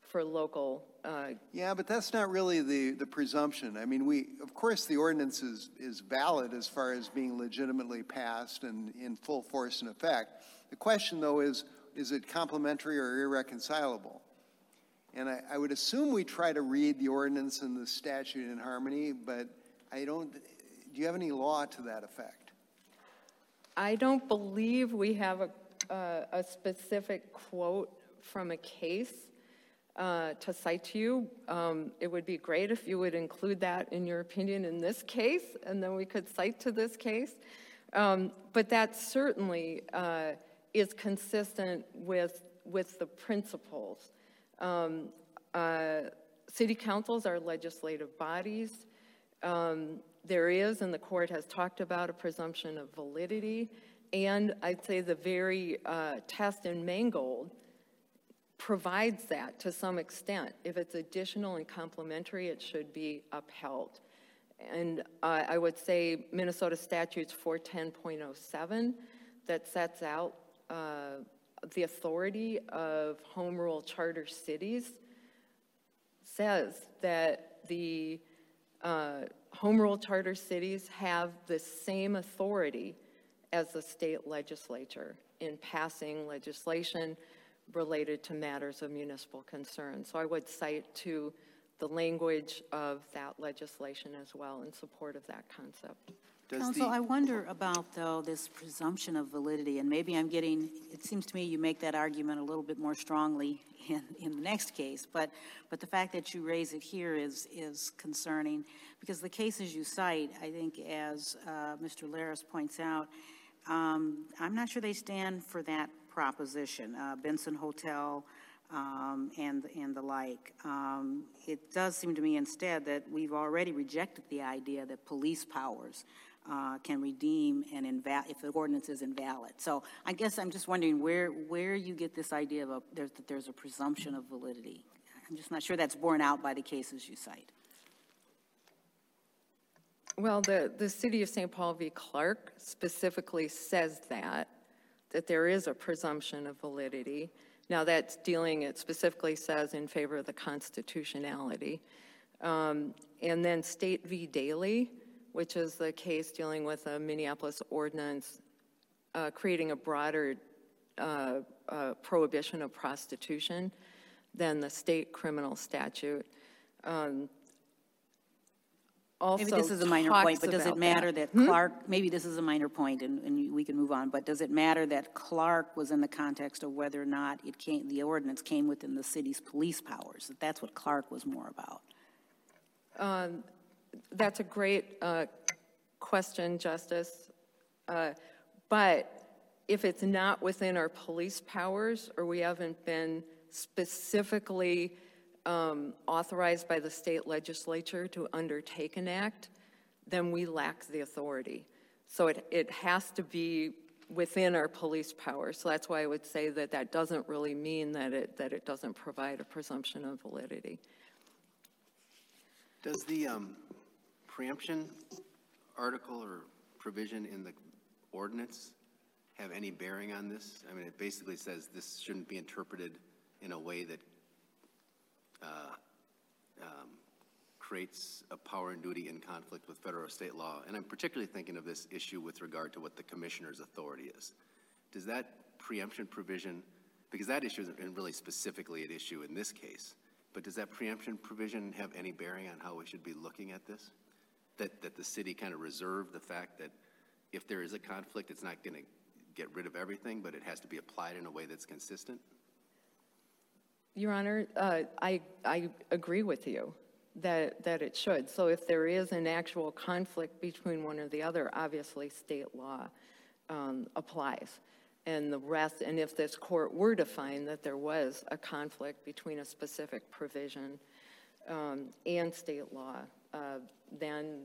for local, uh, Yeah, but that's not really the, the presumption. I mean, we, of course, the ordinance is, is valid as far as being legitimately passed and in full force and effect. The question, though, is, is it complementary or irreconcilable? And I, I would assume we try to read the ordinance and the statute in harmony, but I don't, do you have any law to that effect? I don't believe we have a, a, a specific quote from a case uh, to cite to you. Um, It would be great if you would include that in your opinion in this case, and then we could cite to this case. Um, But that certainly uh, is consistent with, with the principles. Um, uh, City councils are legislative bodies. Um, There is, and the court has talked about, a presumption of validity. And I'd say the very uh, test in Mangold provides that to some extent. If it's additional and complementary, it should be upheld. And uh, I would say Minnesota statutes 410.07 that sets out uh, the authority of home rule charter cities says that the uh, home rule charter cities have the same authority as the state legislature in passing legislation related to matters of municipal concern. So I would cite to the language of that legislation as well in support of that concept. Does Counsel, the- I wonder about, though, this presumption of validity, and maybe I'm getting, it seems to me you make that argument a little bit more strongly in, in the next case, but, but the fact that you raise it here is, is concerning, because the cases you cite, I think, as uh, Mr. Laris points out, um, I'm not sure they stand for that proposition. Uh, Benson Hotel, um, and, and the like. Um, It does seem to me instead that we've already rejected the idea that police powers uh, can redeem and if the ordinance is invalid. So I guess I'm just wondering where, where you get this idea of, a- there's, that there's a presumption of validity. I'm just not sure that's borne out by the cases you cite. Well, the, the city of St. Paul v. Clark specifically says that, that there is a presumption of validity. Now, that's dealing, it specifically says in favor of the constitutionality. Um, And then State v. Daley, which is the case dealing with a Minneapolis ordinance uh, creating a broader uh, uh, prohibition of prostitution than the state criminal statute. Um, Also Maybe this is a minor point, but does it matter that. that Clark, maybe this is a minor point, and, and we can move on, but does it matter that Clark was in the context of whether or not it came, the ordinance came within the city's police powers? That That's what Clark was more about. That's a great uh, question, Justice. Uh, But if it's not within our police powers, or we haven't been specifically um, authorized by the state legislature to undertake an act, then we lack the authority. So it, it has to be within our police powers. So that's why I would say that that doesn't really mean that it, that it doesn't provide a presumption of validity. Does the um, preemption article or provision in the ordinance have any bearing on this? I mean, it basically says this shouldn't be interpreted in a way that uh, um, creates a power and duty in conflict with federal or state law. And I'm particularly thinking of this issue with regard to what the commissioner's authority is. Does that preemption provision, because that issue isn't really specifically at issue in this case, but does that preemption provision have any bearing on how we should be looking at this? That, that the city kind of reserve the fact that if there is a conflict, it's not going to get rid of everything, but it has to be applied in a way that's consistent? Your Honor, uh, I, I agree with you that, that it should. So if there is an actual conflict between one or the other, obviously state law um, applies. And the rest, and if this court were to find that there was a conflict between a specific provision um, and state law, uh, then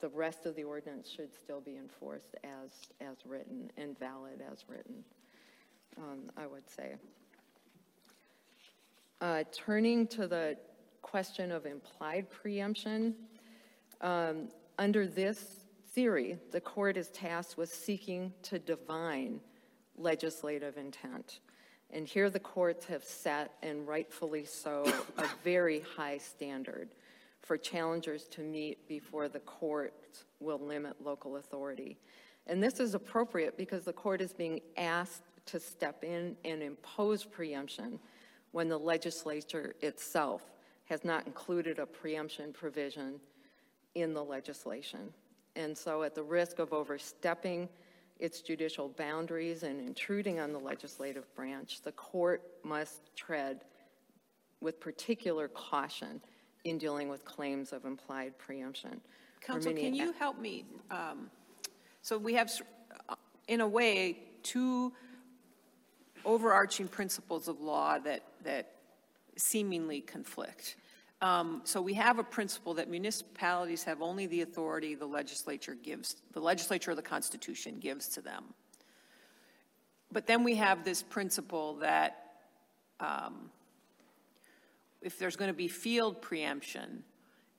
the rest of the ordinance should still be enforced as, as written and valid as written, um, I would say. Uh, Turning to the question of implied preemption, um, under this theory, the court is tasked with seeking to divine legislative intent. And here the courts have set, and rightfully so, a very high standard for challengers to meet before the court will limit local authority. And this is appropriate because the court is being asked to step in and impose preemption when the legislature itself has not included a preemption provision in the legislation. And so, at the risk of overstepping its judicial boundaries and intruding on the legislative branch, the court must tread with particular caution in dealing with claims of implied preemption. Many- can you help me? um, So we have, uh, in a way, two overarching principles of law that, that seemingly conflict. Um, So we have a principle that municipalities have only the authority the legislature gives, the legislature or the Constitution gives to them. But then we have this principle that um, if there's going to be field preemption,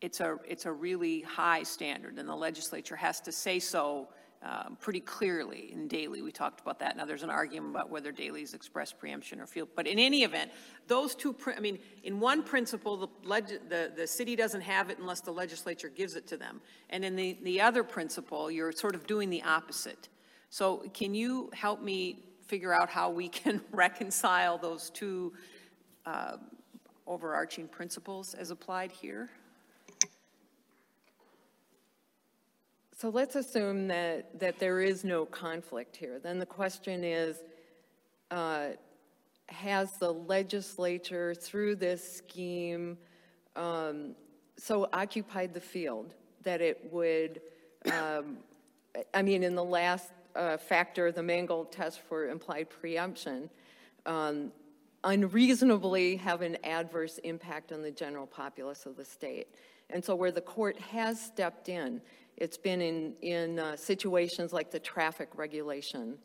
it's a, it's a really high standard, and the legislature has to say so um, pretty clearly in Daley. We talked about that. Now, there's an argument about whether Daley is express preemption or field, but in any event, those two, I mean, in one principle, the, leg- the, the city doesn't have it unless the legislature gives it to them. And in the, the other principle, you're sort of doing the opposite. So can you help me figure out how we can reconcile those two uh, overarching principles as applied here? So let's assume that, that there is no conflict here. Then the question is, uh, has the legislature, through this scheme, um, so occupied the field that it would, um, I mean, in the last uh, factor, the Mangold test for implied preemption, um, unreasonably have an adverse impact on the general populace of the state. And so where the court has stepped in, it's been in, in uh, situations like the traffic regulation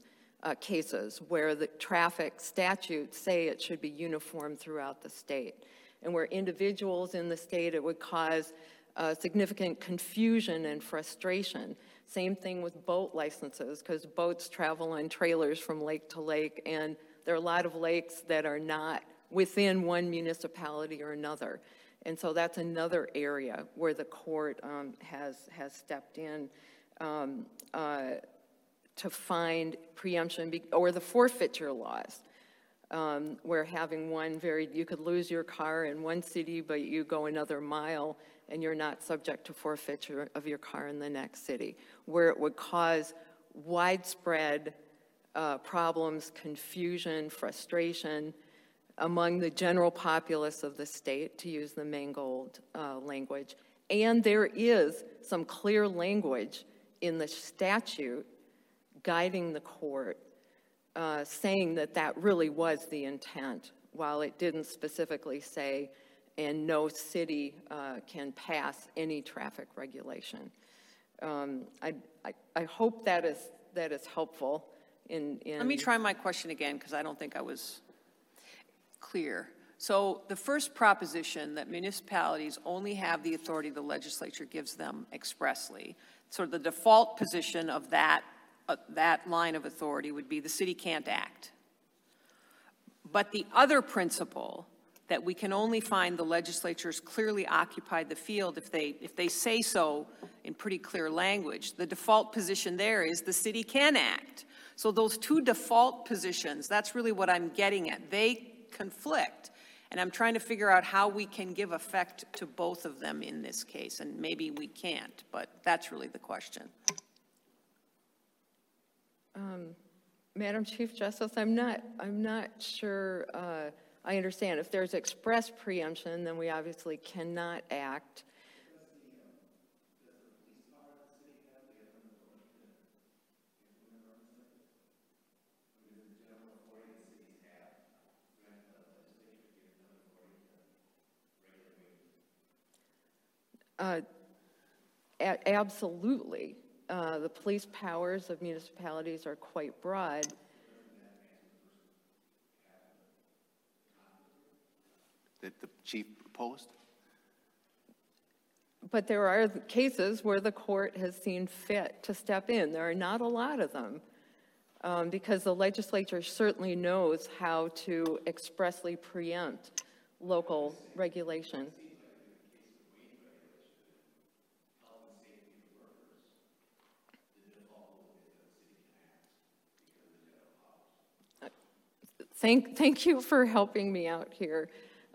uh, cases where the traffic statutes say it should be uniform throughout the state. And where individuals in the state, it would cause uh, significant confusion and frustration. Same thing with boat licenses, because boats travel on trailers from lake to lake, and there are a lot of lakes that are not within one municipality or another. And so that's another area where the court um, has, has stepped in um, uh, to find preemption, be- or the forfeiture laws, um, where having one very, you could lose your car in one city, but you go another mile and you're not subject to forfeiture of your car in the next city, where it would cause widespread uh, problems, confusion, frustration among the general populace of the state, to use the Mangold uh, language. And there is some clear language in the statute guiding the court uh, saying that that really was the intent, while it didn't specifically say, and no city uh, can pass any traffic regulation. Um, I, I, I hope that is, that is helpful in, in. Let me try my question again, because I don't think I was clear. So the first proposition that municipalities only have the authority the legislature gives them expressly, sort of the default position of that, uh, that line of authority would be the city can't act. But the other principle, that we can only find the legislatures clearly occupied the field if they, if they say so in pretty clear language, the default position there is the city can act. So those two default positions, that's really what I'm getting at. They conflict. And I'm trying to figure out how we can give effect to both of them in this case, and maybe we can't, but that's really the question. Madam Chief Justice, I'm not, I'm not sure uh, I understand. If there's express preemption, then we obviously cannot act. Uh, Absolutely. Uh, The police powers of municipalities are quite broad. That the chief proposed? But there are cases where the court has seen fit to step in. There are not a lot of them, um, because the legislature certainly knows how to expressly preempt local regulation. Thank, thank you for helping me out here,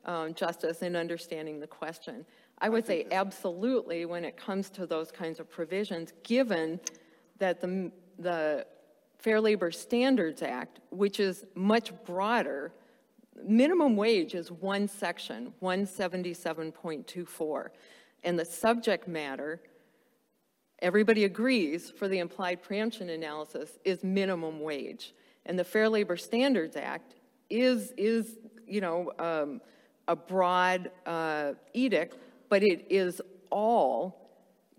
um, Justice, in understanding the question. I would say absolutely when it comes to those kinds of provisions, given that the, the Fair Labor Standards Act, which is much broader, minimum wage is one section, 177.24. And the subject matter, everybody agrees for the implied preemption analysis, is minimum wage. And the Fair Labor Standards Act is, is you know, um, a broad uh, edict, but it is all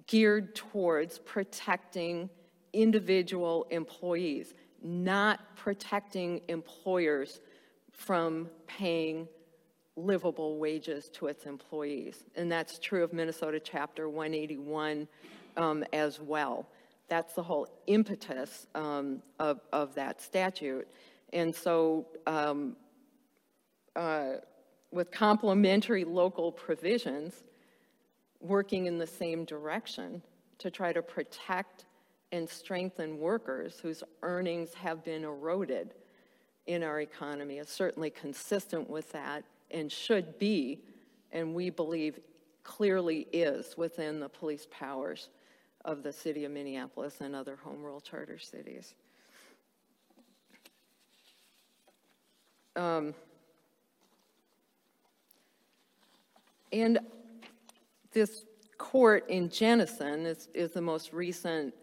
geared towards protecting individual employees, not protecting employers from paying livable wages to its employees. And that's true of Minnesota Chapter 181 um, as well. That's the whole impetus um, of, of that statute. And so, um, uh, with complementary local provisions working in the same direction to try to protect and strengthen workers whose earnings have been eroded in our economy is certainly consistent with that and should be, and we believe clearly is within the police powers of the city of Minneapolis and other home rule charter cities. Um, and this court in Jennissen is, is the most recent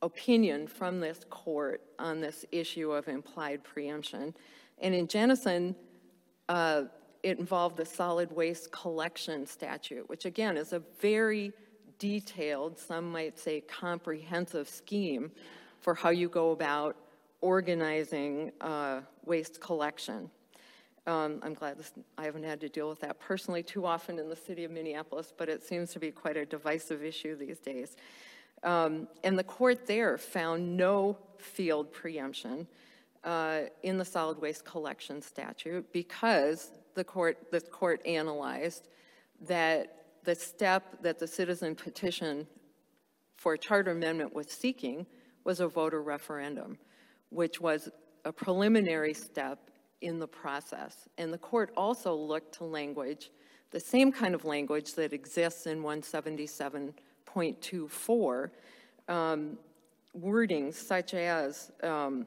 opinion from this court on this issue of implied preemption. And in Jennissen, uh, it involved the solid waste collection statute, which again is a very detailed, some might say comprehensive scheme for how you go about organizing uh, waste collection. Um, I'm glad this, I haven't had to deal with that personally too often in the city of Minneapolis, but it seems to be quite a divisive issue these days. Um, and the court there found no field preemption uh, in the solid waste collection statute because the court, the court analyzed that the step that the citizen petition for charter amendment was seeking was a voter referendum, which was a preliminary step in the process. And the court also looked to language, the same kind of language that exists in 177.24, um, such as um,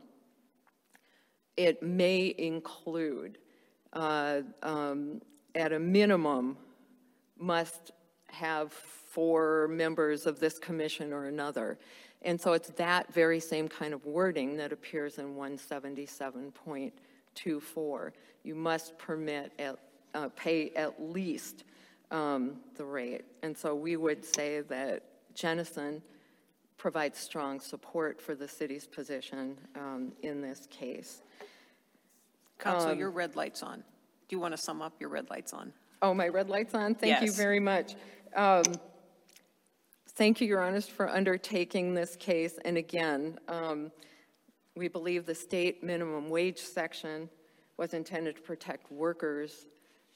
it may include, uh, um, at a minimum, must have four members of this commission or another. And so it's that very same kind of wording that appears in 177.24. You must permit, at, uh, pay at least um, the rate. And so we would say that Jennissen provides strong support for the city's position um, in this case. Council, Um, your red light's on. Do you want to sum up? Your red light's on. Oh, my red light's on? Thank you very much. Thank you, Your Honor, for undertaking this case. And again, um, we believe the state minimum wage section was intended to protect workers,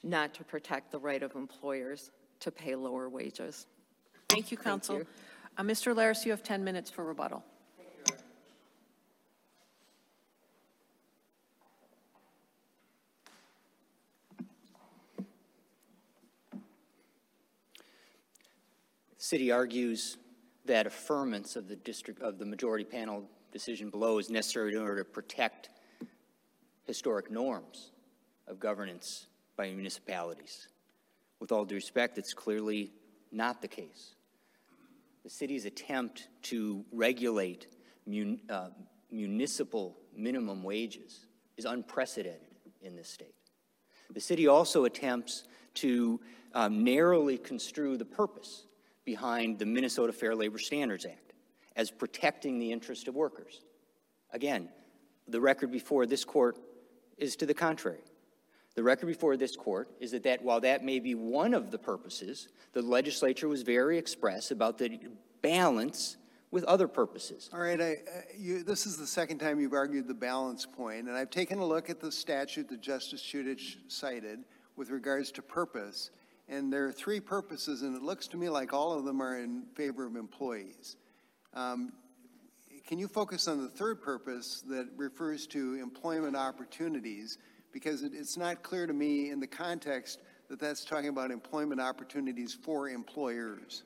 not to protect the right of employers to pay lower wages. Thank you, counsel. you. Uh, Mr. Laris, you have 10 minutes for rebuttal. City argues that affirmance of the district, of the majority panel decision below is necessary in order to protect historic norms of governance by municipalities. With all due respect, it's clearly not the case. The city's attempt to regulate mun- uh, municipal minimum wages is unprecedented in this state. The city also attempts to um, narrowly construe the purpose behind the Minnesota Fair Labor Standards Act as protecting the interest of workers. Again, the record before this court is to the contrary. The record before this court is that, that while that may be one of the purposes, the legislature was very express about the balance with other purposes. All right, I, uh, you, this is the second time you've argued the balance point, and I've taken a look at the statute that Justice Chutich cited with regards to purpose, and there are three purposes, and it looks to me like all of them are in favor of employees. Um, Can you focus on the third purpose that refers to employment opportunities? Because it, it's not clear to me in the context that that's talking about employment opportunities for employers.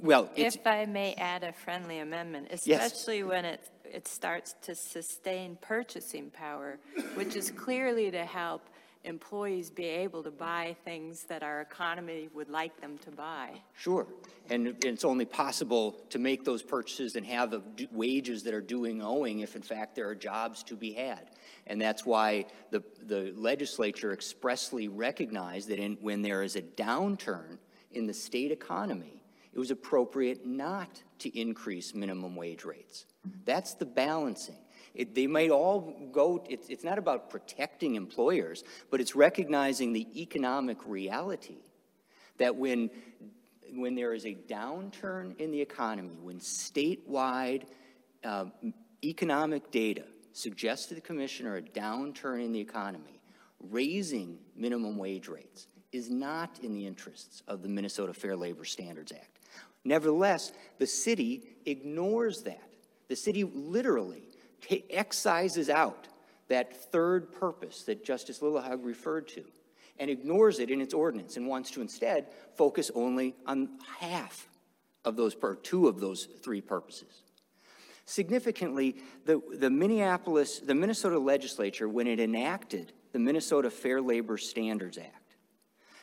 Well, If I may add a friendly amendment, especially when it, it starts to sustain purchasing power, which is clearly to help employees be able to buy things that our economy would like them to buy. Sure. And it's only possible to make those purchases and have the wages that are and owing if in fact there are jobs to be had. And that's why the, the legislature expressly recognized that in, when there is a downturn in the state economy, it was appropriate not to increase minimum wage rates. That's the balancing. It, they might all go, it's, it's not about protecting employers, but it's recognizing the economic reality that when, when there is a downturn in the economy, when statewide uh, economic data suggests to the commissioner a downturn in the economy, raising minimum wage rates is not in the interests of the Minnesota Fair Labor Standards Act. Nevertheless, the city ignores that. The city literally ta- excises out that third purpose that Justice Lillehaug referred to and ignores it in its ordinance and wants to instead focus only on half of those, two of those three purposes. Significantly, the, the Minneapolis, the Minnesota legislature, when it enacted the Minnesota Fair Labor Standards Act,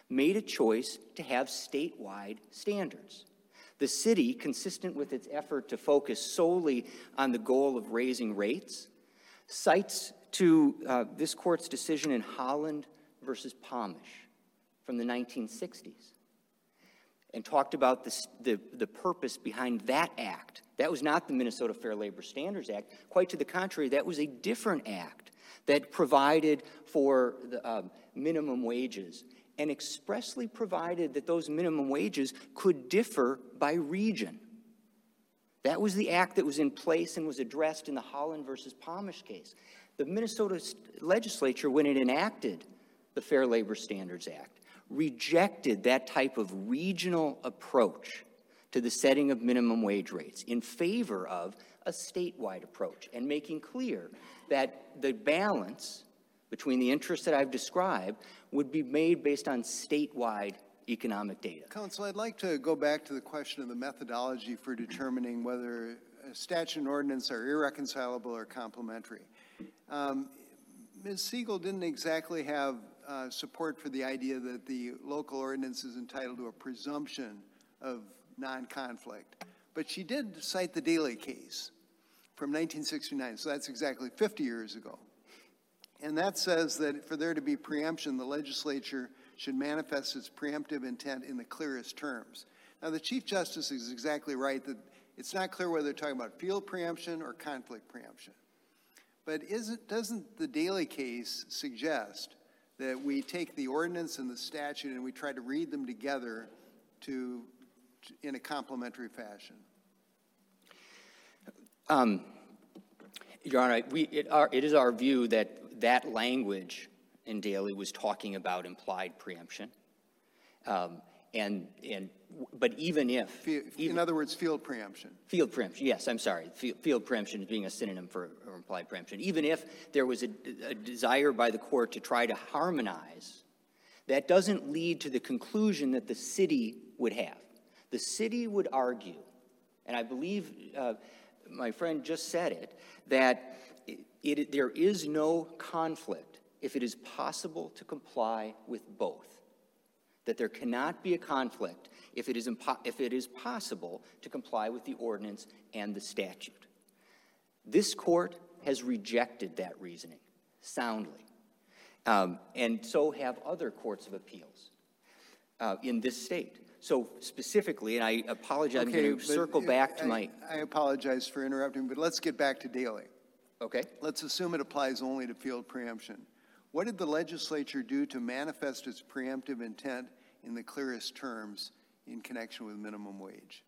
made a choice to have statewide standards. The city, consistent with its effort to focus solely on the goal of raising rates, cites to uh, this court's decision in Holland versus Pomish from the 1960s and talked about the, the purpose behind that act. That was not the Minnesota Fair Labor Standards Act. Quite to the contrary, that was a different act that provided for the, um, minimum wages and expressly provided that those minimum wages could differ by region. That was the act that was in place and was addressed in the Holland versus Pomish case. The Minnesota legislature, when it enacted the Fair Labor Standards Act, rejected that type of regional approach to the setting of minimum wage rates in favor of a statewide approach and making clear that the balance between the interests that I've described would be made based on statewide economic data. Counsel, I'd like to go back to the question of the methodology for determining whether a statute and ordinance are irreconcilable or complementary. Um, Ms. Segal didn't exactly have uh, support for the idea that the local ordinance is entitled to a presumption of non-conflict. But she did cite the Daley case from 1969, so that's exactly 50 years ago. And that says that for there to be preemption, the legislature should manifest its preemptive intent in the clearest terms. Now, the Chief Justice is exactly right that it's not clear whether they're talking about field preemption or conflict preemption. But doesn't the Daly case suggest that we take the ordinance and the statute and we try to read them together to, in a complementary fashion? Um, Your Honor, we, it, are, it is our view that that language in Daly was talking about implied preemption. Um, and, and, but even if. Fi- even- In other words, field preemption. Field preemption, yes, I'm sorry. Field, field preemption is being a synonym for for implied preemption. Even if there was a, a desire by the court to try to harmonize, that doesn't lead to the conclusion that the city would have. The city would argue, and I believe uh, my friend just said it, that it, there is no conflict if it is possible to comply with both that there cannot be a conflict if it is, impo- if it is possible to comply with the ordinance and the statute. This court has rejected that reasoning soundly, Um, and so have other courts of appeals uh, in this state. So specifically, and I apologize, I'm going to circle back to I- my, I apologize for interrupting, but let's get back to Daley. Okay? Let's assume it applies only to field preemption. What did the legislature do to manifest its preemptive intent in the clearest terms in connection with minimum wage?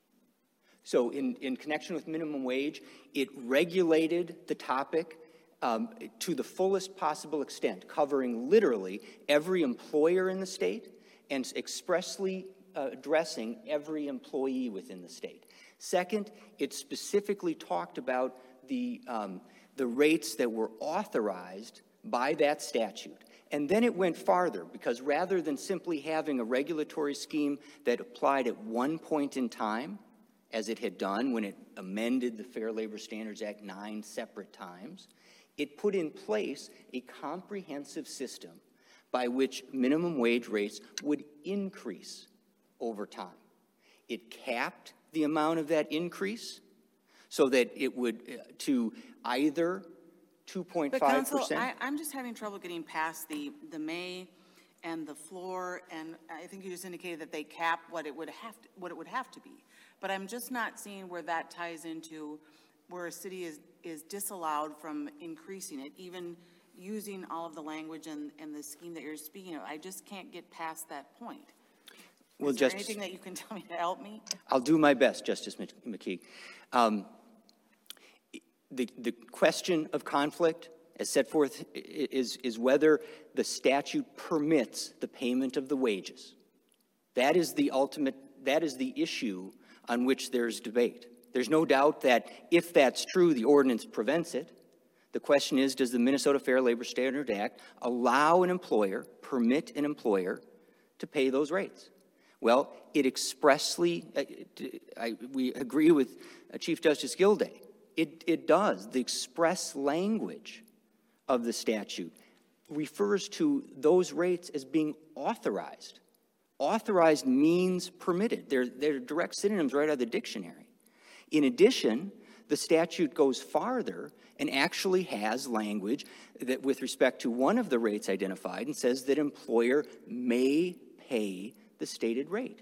So in, in connection with minimum wage, it regulated the topic um, to the fullest possible extent, covering literally every employer in the state and expressly uh, addressing every employee within the state. Second, it specifically talked about the, um, the rates that were authorized by that statute. And then it went farther because rather than simply having a regulatory scheme that applied at one point in time, as it had done when it amended the Fair Labor Standards Act nine separate times, it put in place a comprehensive system by which minimum wage rates would increase over time. It capped the amount of that increase so that it would, uh, to either 2.5%. But counsel, I, I'm just having trouble getting past the, the may and the floor, and I think you just indicated that they cap what it would have, to- what it would have to be. But I'm just not seeing where that ties into where a city is, is disallowed from increasing it, even using all of the language and, and the scheme that you're speaking of. I just can't get past that point. Well, Is Justice- anything that you can tell me to help me? I'll do my best, Justice Mc- McKeig. Um, The, the question of conflict, as set forth, i- i- is, is whether the statute permits the payment of the wages. That is the ultimate, that is the issue on which there's debate. There's no doubt that if that's true, the ordinance prevents it. The question is, does the Minnesota Fair Labor Standard Act allow an employer, permit an employer to pay those rates? Well, it expressly, uh, it- I, we agree with uh, Chief Justice Gildea. It, it does. The express language of the statute refers to those rates as being authorized. Authorized means permitted. They're, they're direct synonyms right out of the dictionary. In addition, the statute goes farther and actually has language that, with respect to one of the rates identified, and says that employer may pay the stated rate.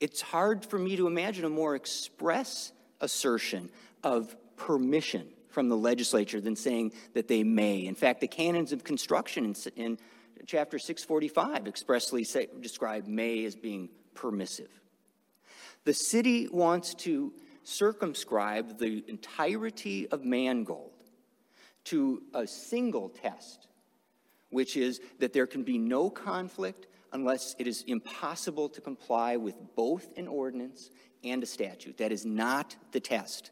It's hard for me to imagine a more express assertion of permission from the legislature than saying that they may. In fact, the canons of construction in, in chapter 645 expressly say, describe may as being permissive. The city wants to circumscribe the entirety of Mangold to a single test, which is that there can be no conflict unless it is impossible to comply with both an ordinance and a statute. That is not the test.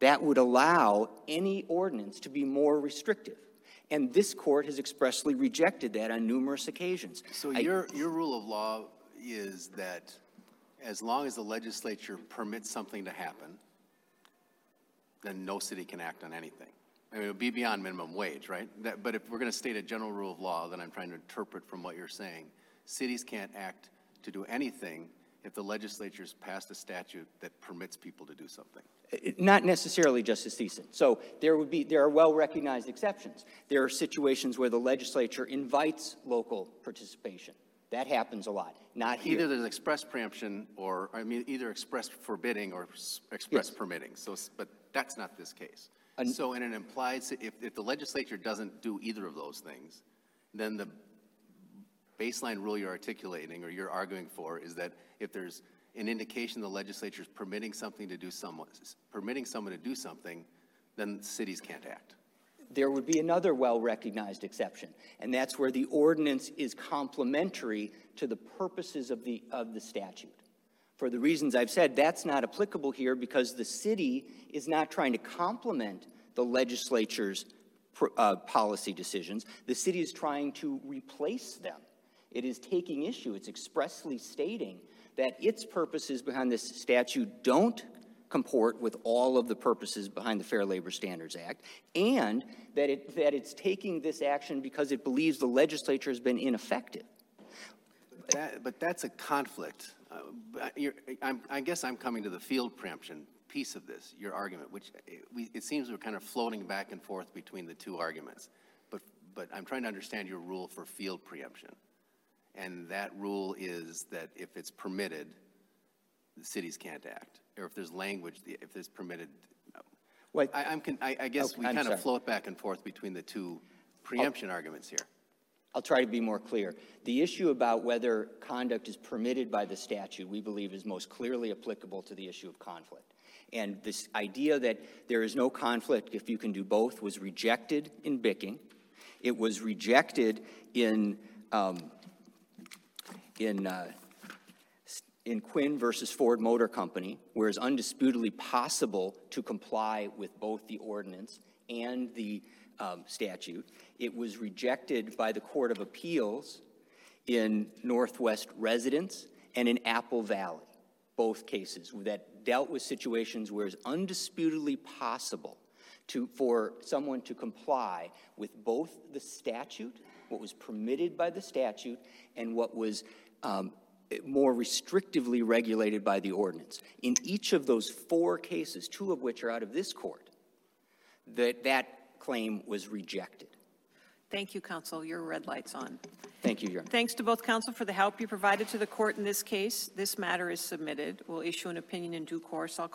That would allow any ordinance to be more restrictive. And this court has expressly rejected that on numerous occasions. So I- your, your rule of law is that as long as the legislature permits something to happen, then no city can act on anything. I mean, it would be beyond minimum wage, right? That, but if we're going to state a general rule of law that I'm trying to interpret from what you're saying, cities can't act to do anything if the legislature's passed a statute that permits people to do something. Uh, not necessarily, Justice Thissen. So there would be, there are well-recognized exceptions. There are situations where the legislature invites local participation. That happens a lot, not Either there's express preemption or, I mean, either express forbidding or express Yes. permitting. So, but that's not this case. An- So in an implied, if, if the legislature doesn't do either of those things, then the baseline rule you're articulating or you're arguing for is that if there's an indication the legislature is permitting something to do someone, permitting someone to do something, then cities can't act. There would be another well-recognized exception, and that's where the ordinance is complementary to the purposes of the, of the statute. For the reasons I've said, that's not applicable here because the city is not trying to complement the legislature's uh, policy decisions. The city is trying to replace them. It is taking issue, it's expressly stating that its purposes behind this statute don't comport with all of the purposes behind the Fair Labor Standards Act, and that it, that it's taking this action because it believes the legislature has been ineffective. That, but that's a conflict. Uh, but you're, I'm, I guess I'm coming to the field preemption piece of this, your argument, which uh, we, it seems we're kind of floating back and forth between the two arguments. But, but I'm trying to understand your rule for field preemption. And that rule is that if it's permitted, the cities can't act. Or if there's language, if there's permitted, Well, I, I'm, con- I, I guess Oh, we I'm kind sorry. of float back and forth between the two preemption arguments here. I'll try to be more clear. The issue about whether conduct is permitted by the statute, we believe, is most clearly applicable to the issue of conflict. And this idea that there is no conflict if you can do both was rejected in Bicking. It was rejected in, um, in, uh, in Quinn versus Ford Motor Company, where it's undisputedly possible to comply with both the ordinance and the statute. It was rejected by the Court of Appeals in Northwest Residence and in Apple Valley, both cases that dealt with situations where it's undisputedly possible to, for someone to comply with both the statute, what was permitted by the statute, and what was um, more restrictively regulated by the ordinance. In each of those four cases, two of which are out of this court, that that claim was rejected. Thank you, counsel. Your red light's on. Thank you, Your Honor. Thanks to both counsel for the help you provided to the court in this case. This matter is submitted. We'll issue an opinion in due course. I'll